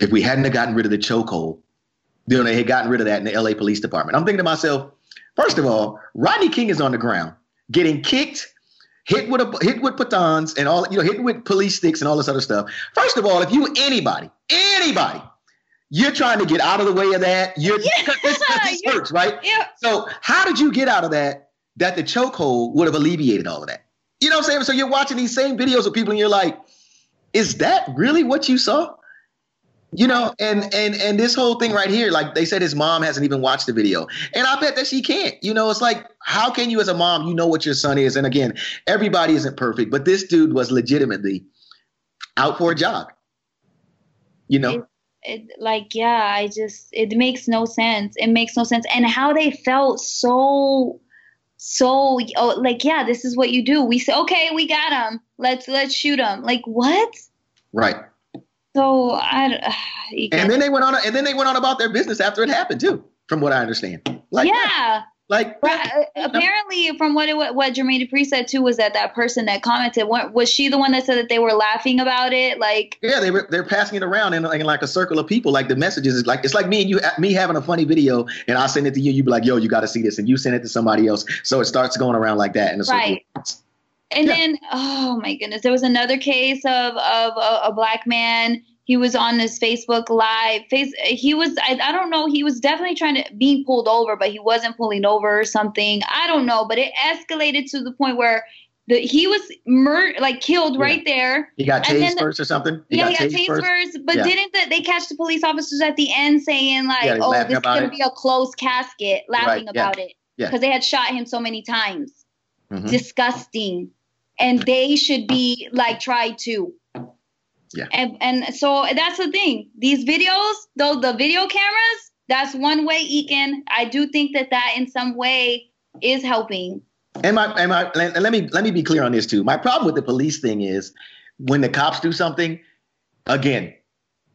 If we hadn't have gotten rid of the chokehold, you know, they had gotten rid of that in the LA Police Department." I'm thinking to myself, first of all, Rodney King is on the ground getting kicked, hit with a hit with batons and all, you know, hit with police sticks and all this other stuff. First of all, if you anybody, anybody you're trying to get out of the way of that. You're yeah. this, this works, right? Yeah. So how did you get out of that? That the chokehold would have alleviated all of that. You know what I'm saying? So you're watching these same videos of people, and you're like, is that really what you saw? You know, and and and this whole thing right here, like they said, his mom hasn't even watched the video, and I bet that she can't. You know, it's like, how can you, as a mom, you know what your son is? And again, everybody isn't perfect, but this dude was legitimately out for a jog. You know, it, like yeah i just it makes no sense. It makes no sense. And how they felt so so oh, like yeah this is what you do. We say okay we got him. Let's let's shoot him. Like what? Right so i and then they went on and then they went on about their business after it happened too from what i understand like yeah like uh, apparently, from what it, what Jermaine Dupri said too was that that person that commented was she the one that said that they were laughing about it? Like yeah, they were they're passing it around in, in like a circle of people. Like the messages is like it's like me and you me having a funny video and I send it to you. And You be like, yo, you got to see this, and you send it to somebody else. So it starts going around like that in a circle. Right. And yeah. then, oh my goodness, there was another case of of a, a black man he was on his Facebook live. Face he was I, I don't know, he was definitely trying to being pulled over, but he wasn't pulling over or something. I don't know, but it escalated to the point where the, he was mur- like killed yeah. right there. He got tased the, first or something. He yeah, got he got tased, first. first. But yeah. didn't the, they catch the police officers at the end saying like, yeah, "Oh, this is gonna it. be a closed casket," laughing right. about it because they had shot him so many times. Mm-hmm. Disgusting, and they should be like tried to. Yeah. And, and so that's the thing. These videos, though the video cameras, that's one way, Ekin. I do think that that in some way is helping. And my and my and let me let me be clear on this too. My problem with the police thing is when the cops do something, again,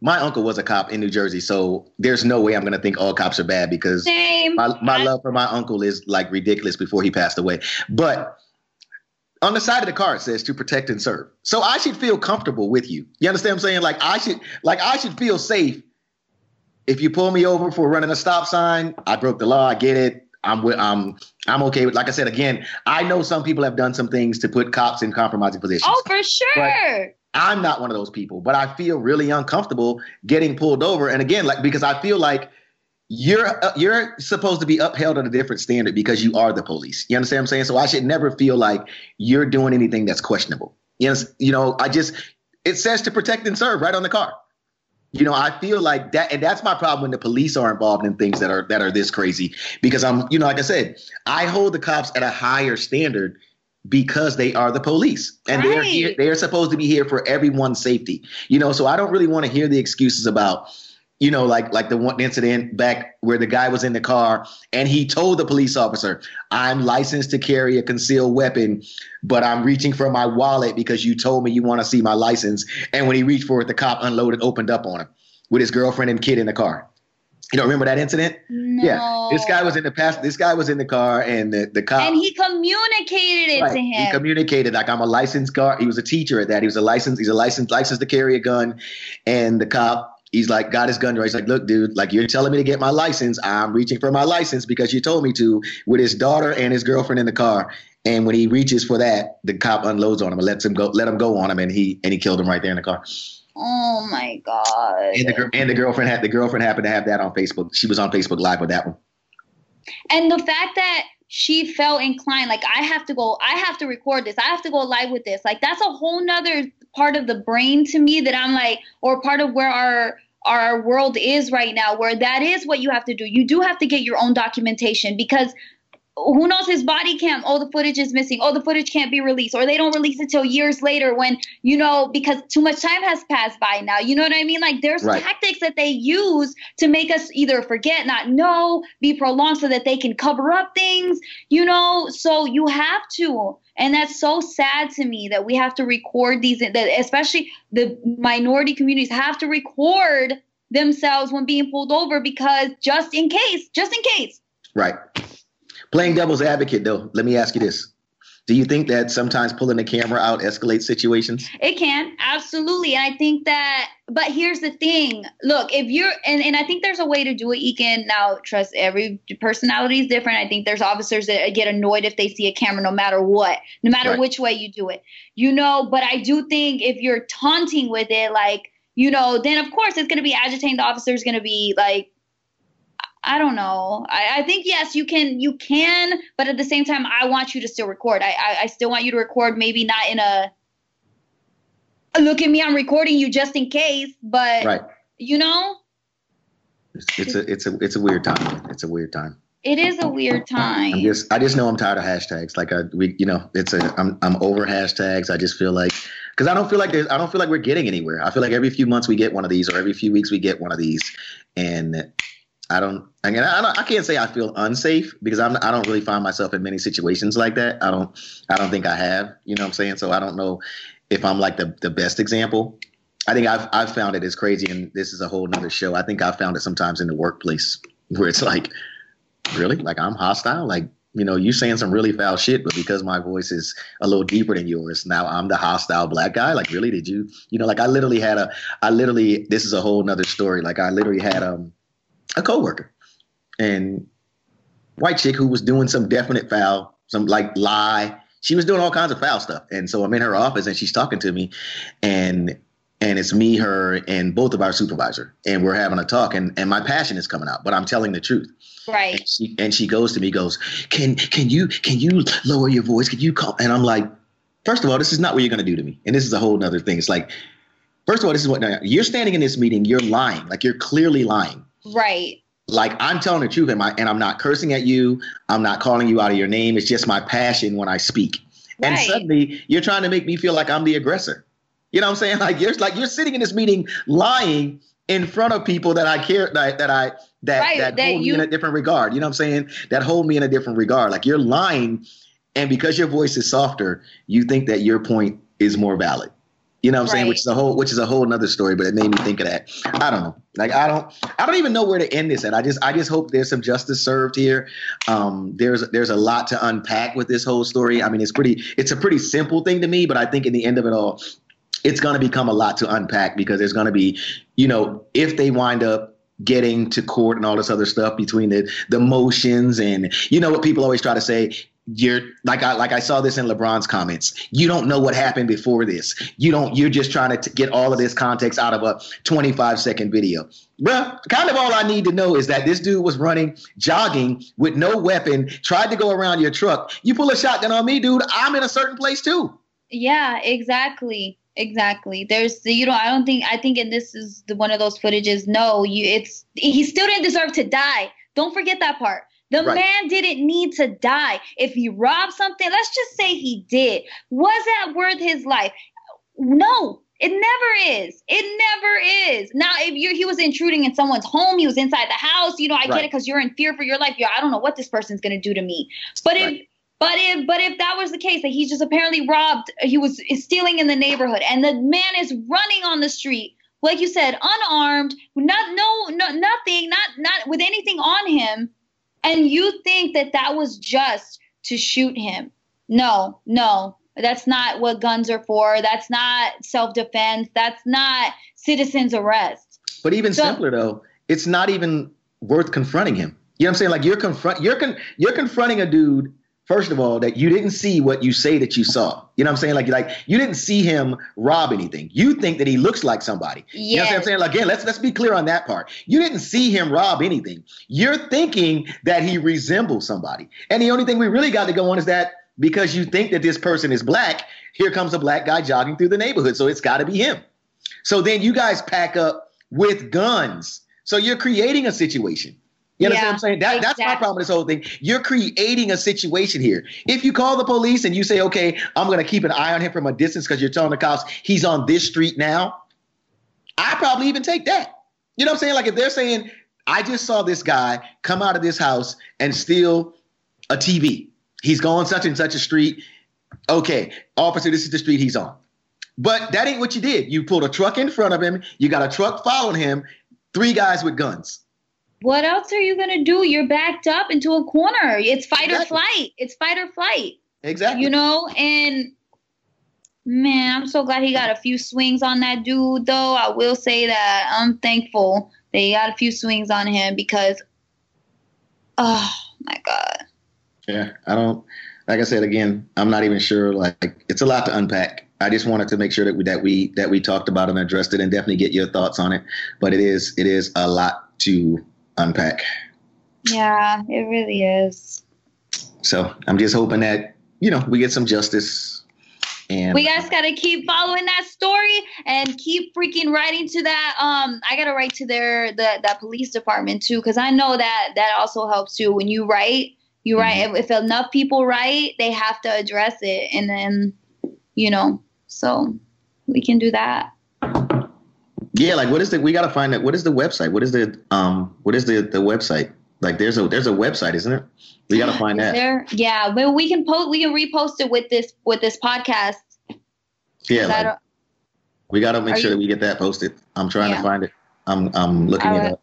my uncle was a cop in New Jersey, so there's no way I'm gonna think all cops are bad because Same. my, my love for my uncle is like ridiculous before he passed away. But on the side of the car it says to protect and serve. So I should feel comfortable with you. You understand what I'm saying? Like I should like I should feel safe if you pull me over for running a stop sign. I broke the law. I get it. I'm with I'm I'm okay with. Like I said again, I know some people have done some things to put cops in compromising positions. Oh, for sure. I'm not one of those people, but I feel really uncomfortable getting pulled over. And again, like because I feel like you're uh, you're supposed to be upheld at a different standard because you are the police. You understand what I'm saying? So I should never feel like you're doing anything that's questionable. Yes, you know, I just it says to protect and serve right on the car. You know, I feel like that, and that's my problem when the police are involved in things that are that are this crazy. Because I'm, you know, like I said, I hold the cops at a higher standard because they are the police and right. they're here, they're supposed to be here for everyone's safety. You know, so I don't really want to hear the excuses about you know, like like the one incident back where the guy was in the car and he told the police officer, "I'm licensed to carry a concealed weapon, but I'm reaching for my wallet because you told me you want to see my license." And when he reached for it, the cop unloaded, opened up on him with his girlfriend and kid in the car. You don't remember that incident? No. Yeah, this guy was in the past. This guy was in the car, and the, the cop and he communicated it right, to him. He communicated like I'm a licensed guard. He was a teacher at that. He was a licensed. He's a licensed licensed to carry a gun, and the cop he's like got his gun right. He's like, look, dude, like you're telling me to get my license. I'm reaching for my license because you told me to with his daughter and his girlfriend in the car. And when he reaches for that, the cop unloads on him and lets him go, let him go on him, and he and he killed him right there in the car. Oh my god! And the and the girlfriend had the girlfriend happened to have that on Facebook. She was on Facebook Live with that one. And the fact that she felt inclined, like I have to go, I have to record this, I have to go live with this. Like that's a whole nother part of the brain to me that I'm like, or part of where our our world is right now, where that is what you have to do. You do have to get your own documentation because who knows his body cam oh the footage is missing oh the footage can't be released or they don't release it till years later when you know because too much time has passed by now you know what i mean? Like there's right. tactics that they use to make us either forget not know be prolonged so that they can cover up things you know? So you have to and that's so sad to me that we have to record these that especially the minority communities have to record themselves when being pulled over because just in case just in case. Right Playing devil's advocate, though, let me ask you this. Do you think that sometimes pulling the camera out escalates situations? It can, absolutely. And I think that, but here's the thing. Look, if you're, and, and I think there's a way to do it, Ekin. Now, trust every personality is different. I think there's officers that get annoyed if they see a camera no matter what, no matter right. which way you do it. You know, but I do think if you're taunting with it, like, you know, then of course it's going to be agitating. The officer's going to be like, I don't know. I, I, think yes, you can. You can, but at the same time, I want you to still record. I, I, I still want you to record. Maybe not in a look at me. I'm recording you just in case, but right. You know, it's, it's a it's a it's a weird time. It's a weird time. It is a weird time. I'm just I just know I'm tired of hashtags. Like I we you know it's a I'm I'm over hashtags. I just feel like because I don't feel like there's I don't feel like we're getting anywhere. I feel like every few months we get one of these, or every few weeks we get one of these, and I don't. I mean, I, don't, I can't say I feel unsafe because I'm. I don't really find myself in many situations like that. I don't. I don't think I have. You know what I'm saying? So I don't know if I'm like the the best example. I think I've I've found it as crazy, and this is a whole nother show. I think I've found it sometimes in the workplace where it's like, really, like I'm hostile. Like you know, you saying some really foul shit, but because my voice is a little deeper than yours, now I'm the hostile black guy. Like, really? Did you? You know, like I literally had a. I literally. This is a whole nother story. Like I literally had um a coworker and white chick who was doing some definite foul, some like lie. She was doing all kinds of foul stuff. And so I'm in her office and she's talking to me and and it's me, her, and both of our supervisor. And we're having a talk and, and my passion is coming out, but I'm telling the truth. Right. And she, and she goes to me, goes, Can can you can you lower your voice? Can you call? And I'm like, first of all, this is not what you're gonna do to me. And this is a whole nother thing. It's like, first of all, this is what you're standing in this meeting, you're lying. Like you're clearly lying. Right. Like I'm telling the truth, and, my, and I'm not cursing at you. I'm not calling you out of your name. It's just my passion when I speak. Right. And suddenly you're trying to make me feel like I'm the aggressor. You know what I'm saying? Like you're like you're sitting in this meeting lying in front of people that I care that, that I that right, that, that, hold you, me in a different regard. You know what I'm saying? That hold me in a different regard. Like you're lying, and because your voice is softer, you think that your point is more valid. You know what I'm right. saying? Which is a whole which is a whole another story, but it made me think of that. I don't know. Like I don't I don't even know where to end this at. I just I just hope there's some justice served here. Um, there's there's a lot to unpack with this whole story. I mean, it's pretty it's a pretty simple thing to me, but I think in the end of it all, it's going to become a lot to unpack because there's going to be, you know, if they wind up getting to court and all this other stuff between the the motions and you know what people always try to say you're like I like I saw this in LeBron's comments. You don't know what happened before this. You don't. You're just trying to t- get all of this context out of a 25 second video. Well, kind of all I need to know is that this dude was running, jogging with no weapon, tried to go around your truck. You pull a shotgun on me, dude. I'm in a certain place too. Yeah, exactly. Exactly. There's you know I don't think I think and this is the, one of those footages. No, you it's he still didn't deserve to die. Don't forget that part. The right. man didn't need to die. If he robbed something, let's just say he did. Was that worth his life? No, it never is. It never is. Now, if you he was intruding in someone's home, he was inside the house. You know, I right. get it because you're in fear for your life. Yeah, I don't know what this person's gonna do to me. But right. if but if but if that was the case, that he's just apparently robbed, he was stealing in the neighborhood, and the man is running on the street, like you said, unarmed, not no, no nothing, not not with anything on him and you think that that was just to shoot him. No, no, that's not what guns are for. That's not self defense. That's not citizen's arrest. But even so, simpler though, it's not even worth confronting him. You know what I'm saying? Like you're confront you're con- you're confronting a dude first of all, that you didn't see what you say that you saw. You know what I'm saying? Like, like you didn't see him rob anything. You think that he looks like somebody. You know what I'm saying? Like, again, let's let's be clear on that part. You didn't see him rob anything. You're thinking that he resembles somebody. And the only thing we really got to go on is that because you think that this person is black, here comes a black guy jogging through the neighborhood. So it's got to be him. So then you guys pack up with guns. So you're creating a situation. You understand Yeah, what I'm saying? That, That's my problem with this whole thing. You're creating a situation here. If you call the police and you say, okay, I'm going to keep an eye on him from a distance because you're telling the cops he's on this street now, I probably even take that. You know what I'm saying? Like if they're saying, I just saw this guy come out of this house and steal a TV. He's going such and such a street. Okay, officer, this is the street he's on. But that ain't what you did. You pulled a truck in front of him. You got a truck following him. Three guys with guns. What else are you gonna do? You're backed up into a corner. It's fight or flight. It's fight or flight. Exactly. You know, and man, I'm so glad he got a few swings on that dude. Though I will say that I'm thankful that he got a few swings on him because, oh my god, Yeah, I don't. Like I said again, I'm not even sure. Like it's a lot to unpack. I just wanted to make sure that we that we that we talked about and addressed it, and definitely get your thoughts on it. But it is it is a lot to unpack. yeah, it really is. So I'm just hoping that you know we get some justice. And We guys gotta keep following that story and keep freaking writing to that. Um, I gotta write to their the that police department too, because I know that that also helps too. When you write, you write. Mm-hmm. If, if enough people write, they have to address it, and then you know, so we can do that. Yeah, like what is the? We got to find that. What is the website? What is the um? What is the the website? Like there's a there's a website, isn't it? We got to find that. there? Yeah, but we can post. We can repost it with this with this podcast. Yeah, like, we got to make sure you- that we get that posted. I'm trying Yeah. to find it. I'm I'm looking I it up.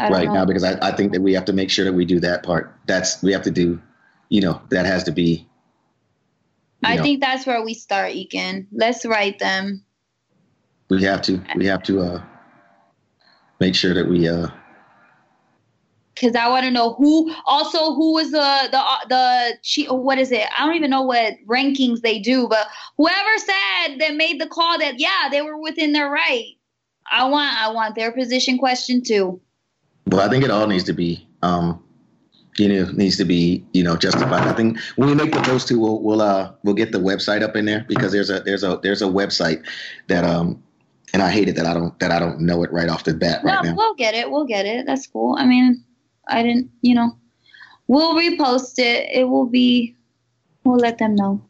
Right know. now because I, I think that we have to make sure that we do that part. That's we have to do, you know, that has to be. I know, think that's where we start, Ekin. Let's write them. We have to we have to uh make sure that we uh because I want to know who also who was the the uh, the she what is it? I don't even know what rankings they do, but whoever said that made the call that yeah they were within their right. I want I want their position question too. well I think it all needs to be um you know needs to be you know justified. I think when we make the post too we'll we'll uh we'll get the website up in there because there's a there's a there's a website that um and I hate it that I don't that I don't know it right off the bat right now. we'll get it. We'll get it. That's cool. I mean, I didn't. You know, we'll repost it. It will be. We'll let them know.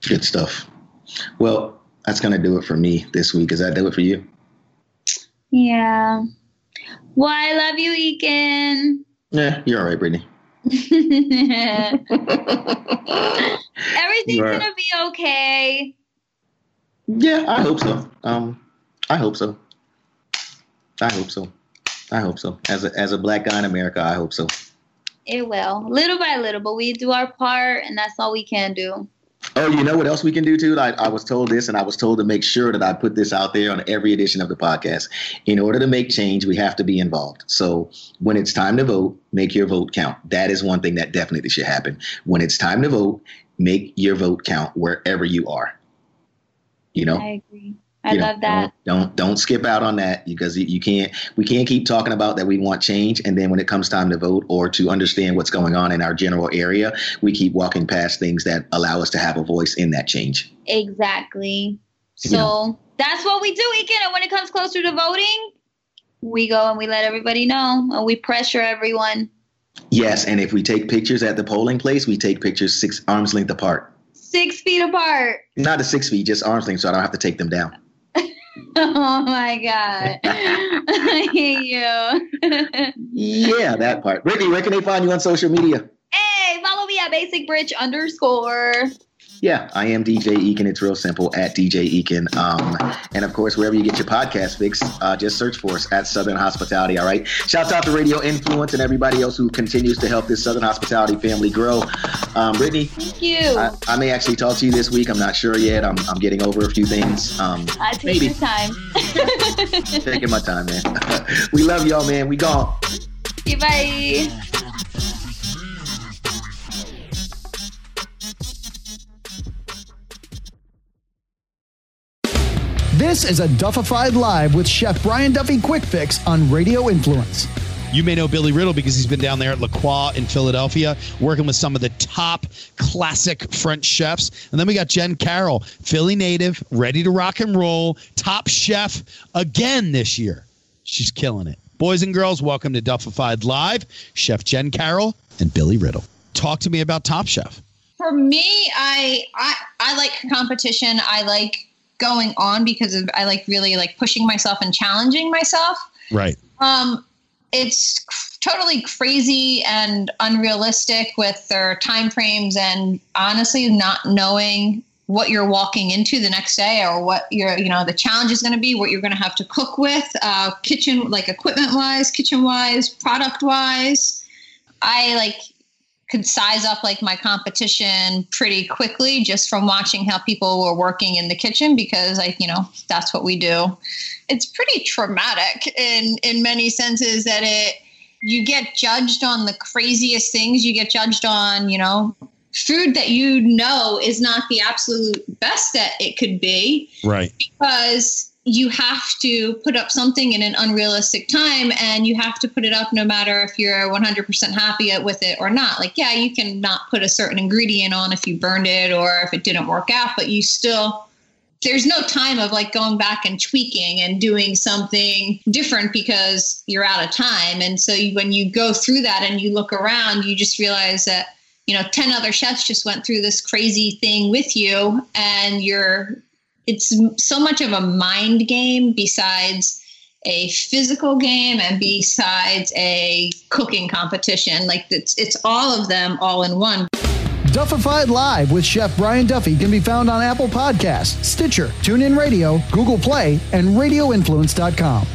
Good stuff. Well, that's gonna do it for me this week. Is that do it for you? Yeah. Well, I love you, Ekin. Yeah, you're all right, Brittany. Everything's are- gonna be okay. Yeah, I hope so. Um, I hope so. I hope so. I hope so. As a as a black guy in America, I hope so. It will, little by little, but we do our part, and that's all we can do. Oh, you know what else we can do too? I, I was told this, and I was told to make sure that I put this out there on every edition of the podcast. In order to make change, we have to be involved. So when it's time to vote, make your vote count. That is one thing that definitely should happen. When it's time to vote, make your vote count wherever you are. You know, I agree. I You know, love that. Don't, don't don't skip out on that because you, you can't. We can't keep talking about that we want change, and then when it comes time to vote or to understand what's going on in our general area, we keep walking past things that allow us to have a voice in that change. Exactly. So You know. that's what we do, Ekin. And when it comes closer to voting, we go and we let everybody know, and we pressure everyone. Yes, and if we take pictures at the polling place, we take pictures six arms length apart. Six feet apart. Not a six feet, just arms length, so I don't have to take them down. Oh my god. I hate you. Yeah, that part. Brittany, where can they find you on social media? hey, follow me at basic bridge underscore. Yeah, I am DJ Eakin. It's real simple at DJ Eakin. Um, and of course, wherever you get your podcast fix, uh, just search for us at Southern Hospitality. All right. Shouts out to Radio Influence and everybody else who continues to help this Southern Hospitality family grow. Um, Brittany, Thank you. I, I may actually talk to you this week. I'm not sure yet. I'm, I'm getting over a few things. Um, I take maybe your time. taking my time, man. we love y'all, man. We gone. Okay, bye. This is a Duffified Live with Chef Brian Duffy Quick Fix on Radio Influence. You may know Billy Riddle because he's been down there at Lacroix in Philadelphia, working with some of the top classic French chefs. And then we got Jen Carroll, Philly native, ready to rock and roll, top chef again this year. She's killing it. Boys and girls, welcome to Duffified Live. Chef Jen Carroll and Billy Riddle. Talk to me about Top Chef. For me, I I, I like competition. I like going on because of I like really like pushing myself and challenging myself. Right. Um, it's totally crazy and unrealistic with their time frames and honestly not knowing what you're walking into the next day or what your you know the challenge is going to be what you're going to have to cook with uh, kitchen like equipment wise kitchen wise product wise i like could size up like my competition pretty quickly just from watching how people were working in the kitchen because like you know that's what we do. It's pretty traumatic in in many senses that it you get judged on the craziest things. You get judged on you know food that you know is not the absolute best that it could be. Right. Because you have to put up something in an unrealistic time and you have to put it up no matter if you're 100% happy with it or not. Like yeah you can not put a certain ingredient on if you burned it or if it didn't work out but you still there's no time of like going back and tweaking and doing something different because you're out of time. And so you, when you go through that and you look around you just realize that you know 10 other chefs just went through this crazy thing with you and you're it's so much of a mind game besides a physical game and besides a cooking competition like it's it's all of them all in one Duffified Live with Chef Brian Duffy can be found on Apple Podcasts, Stitcher, TuneIn Radio, Google Play, and RadioInfluence.com.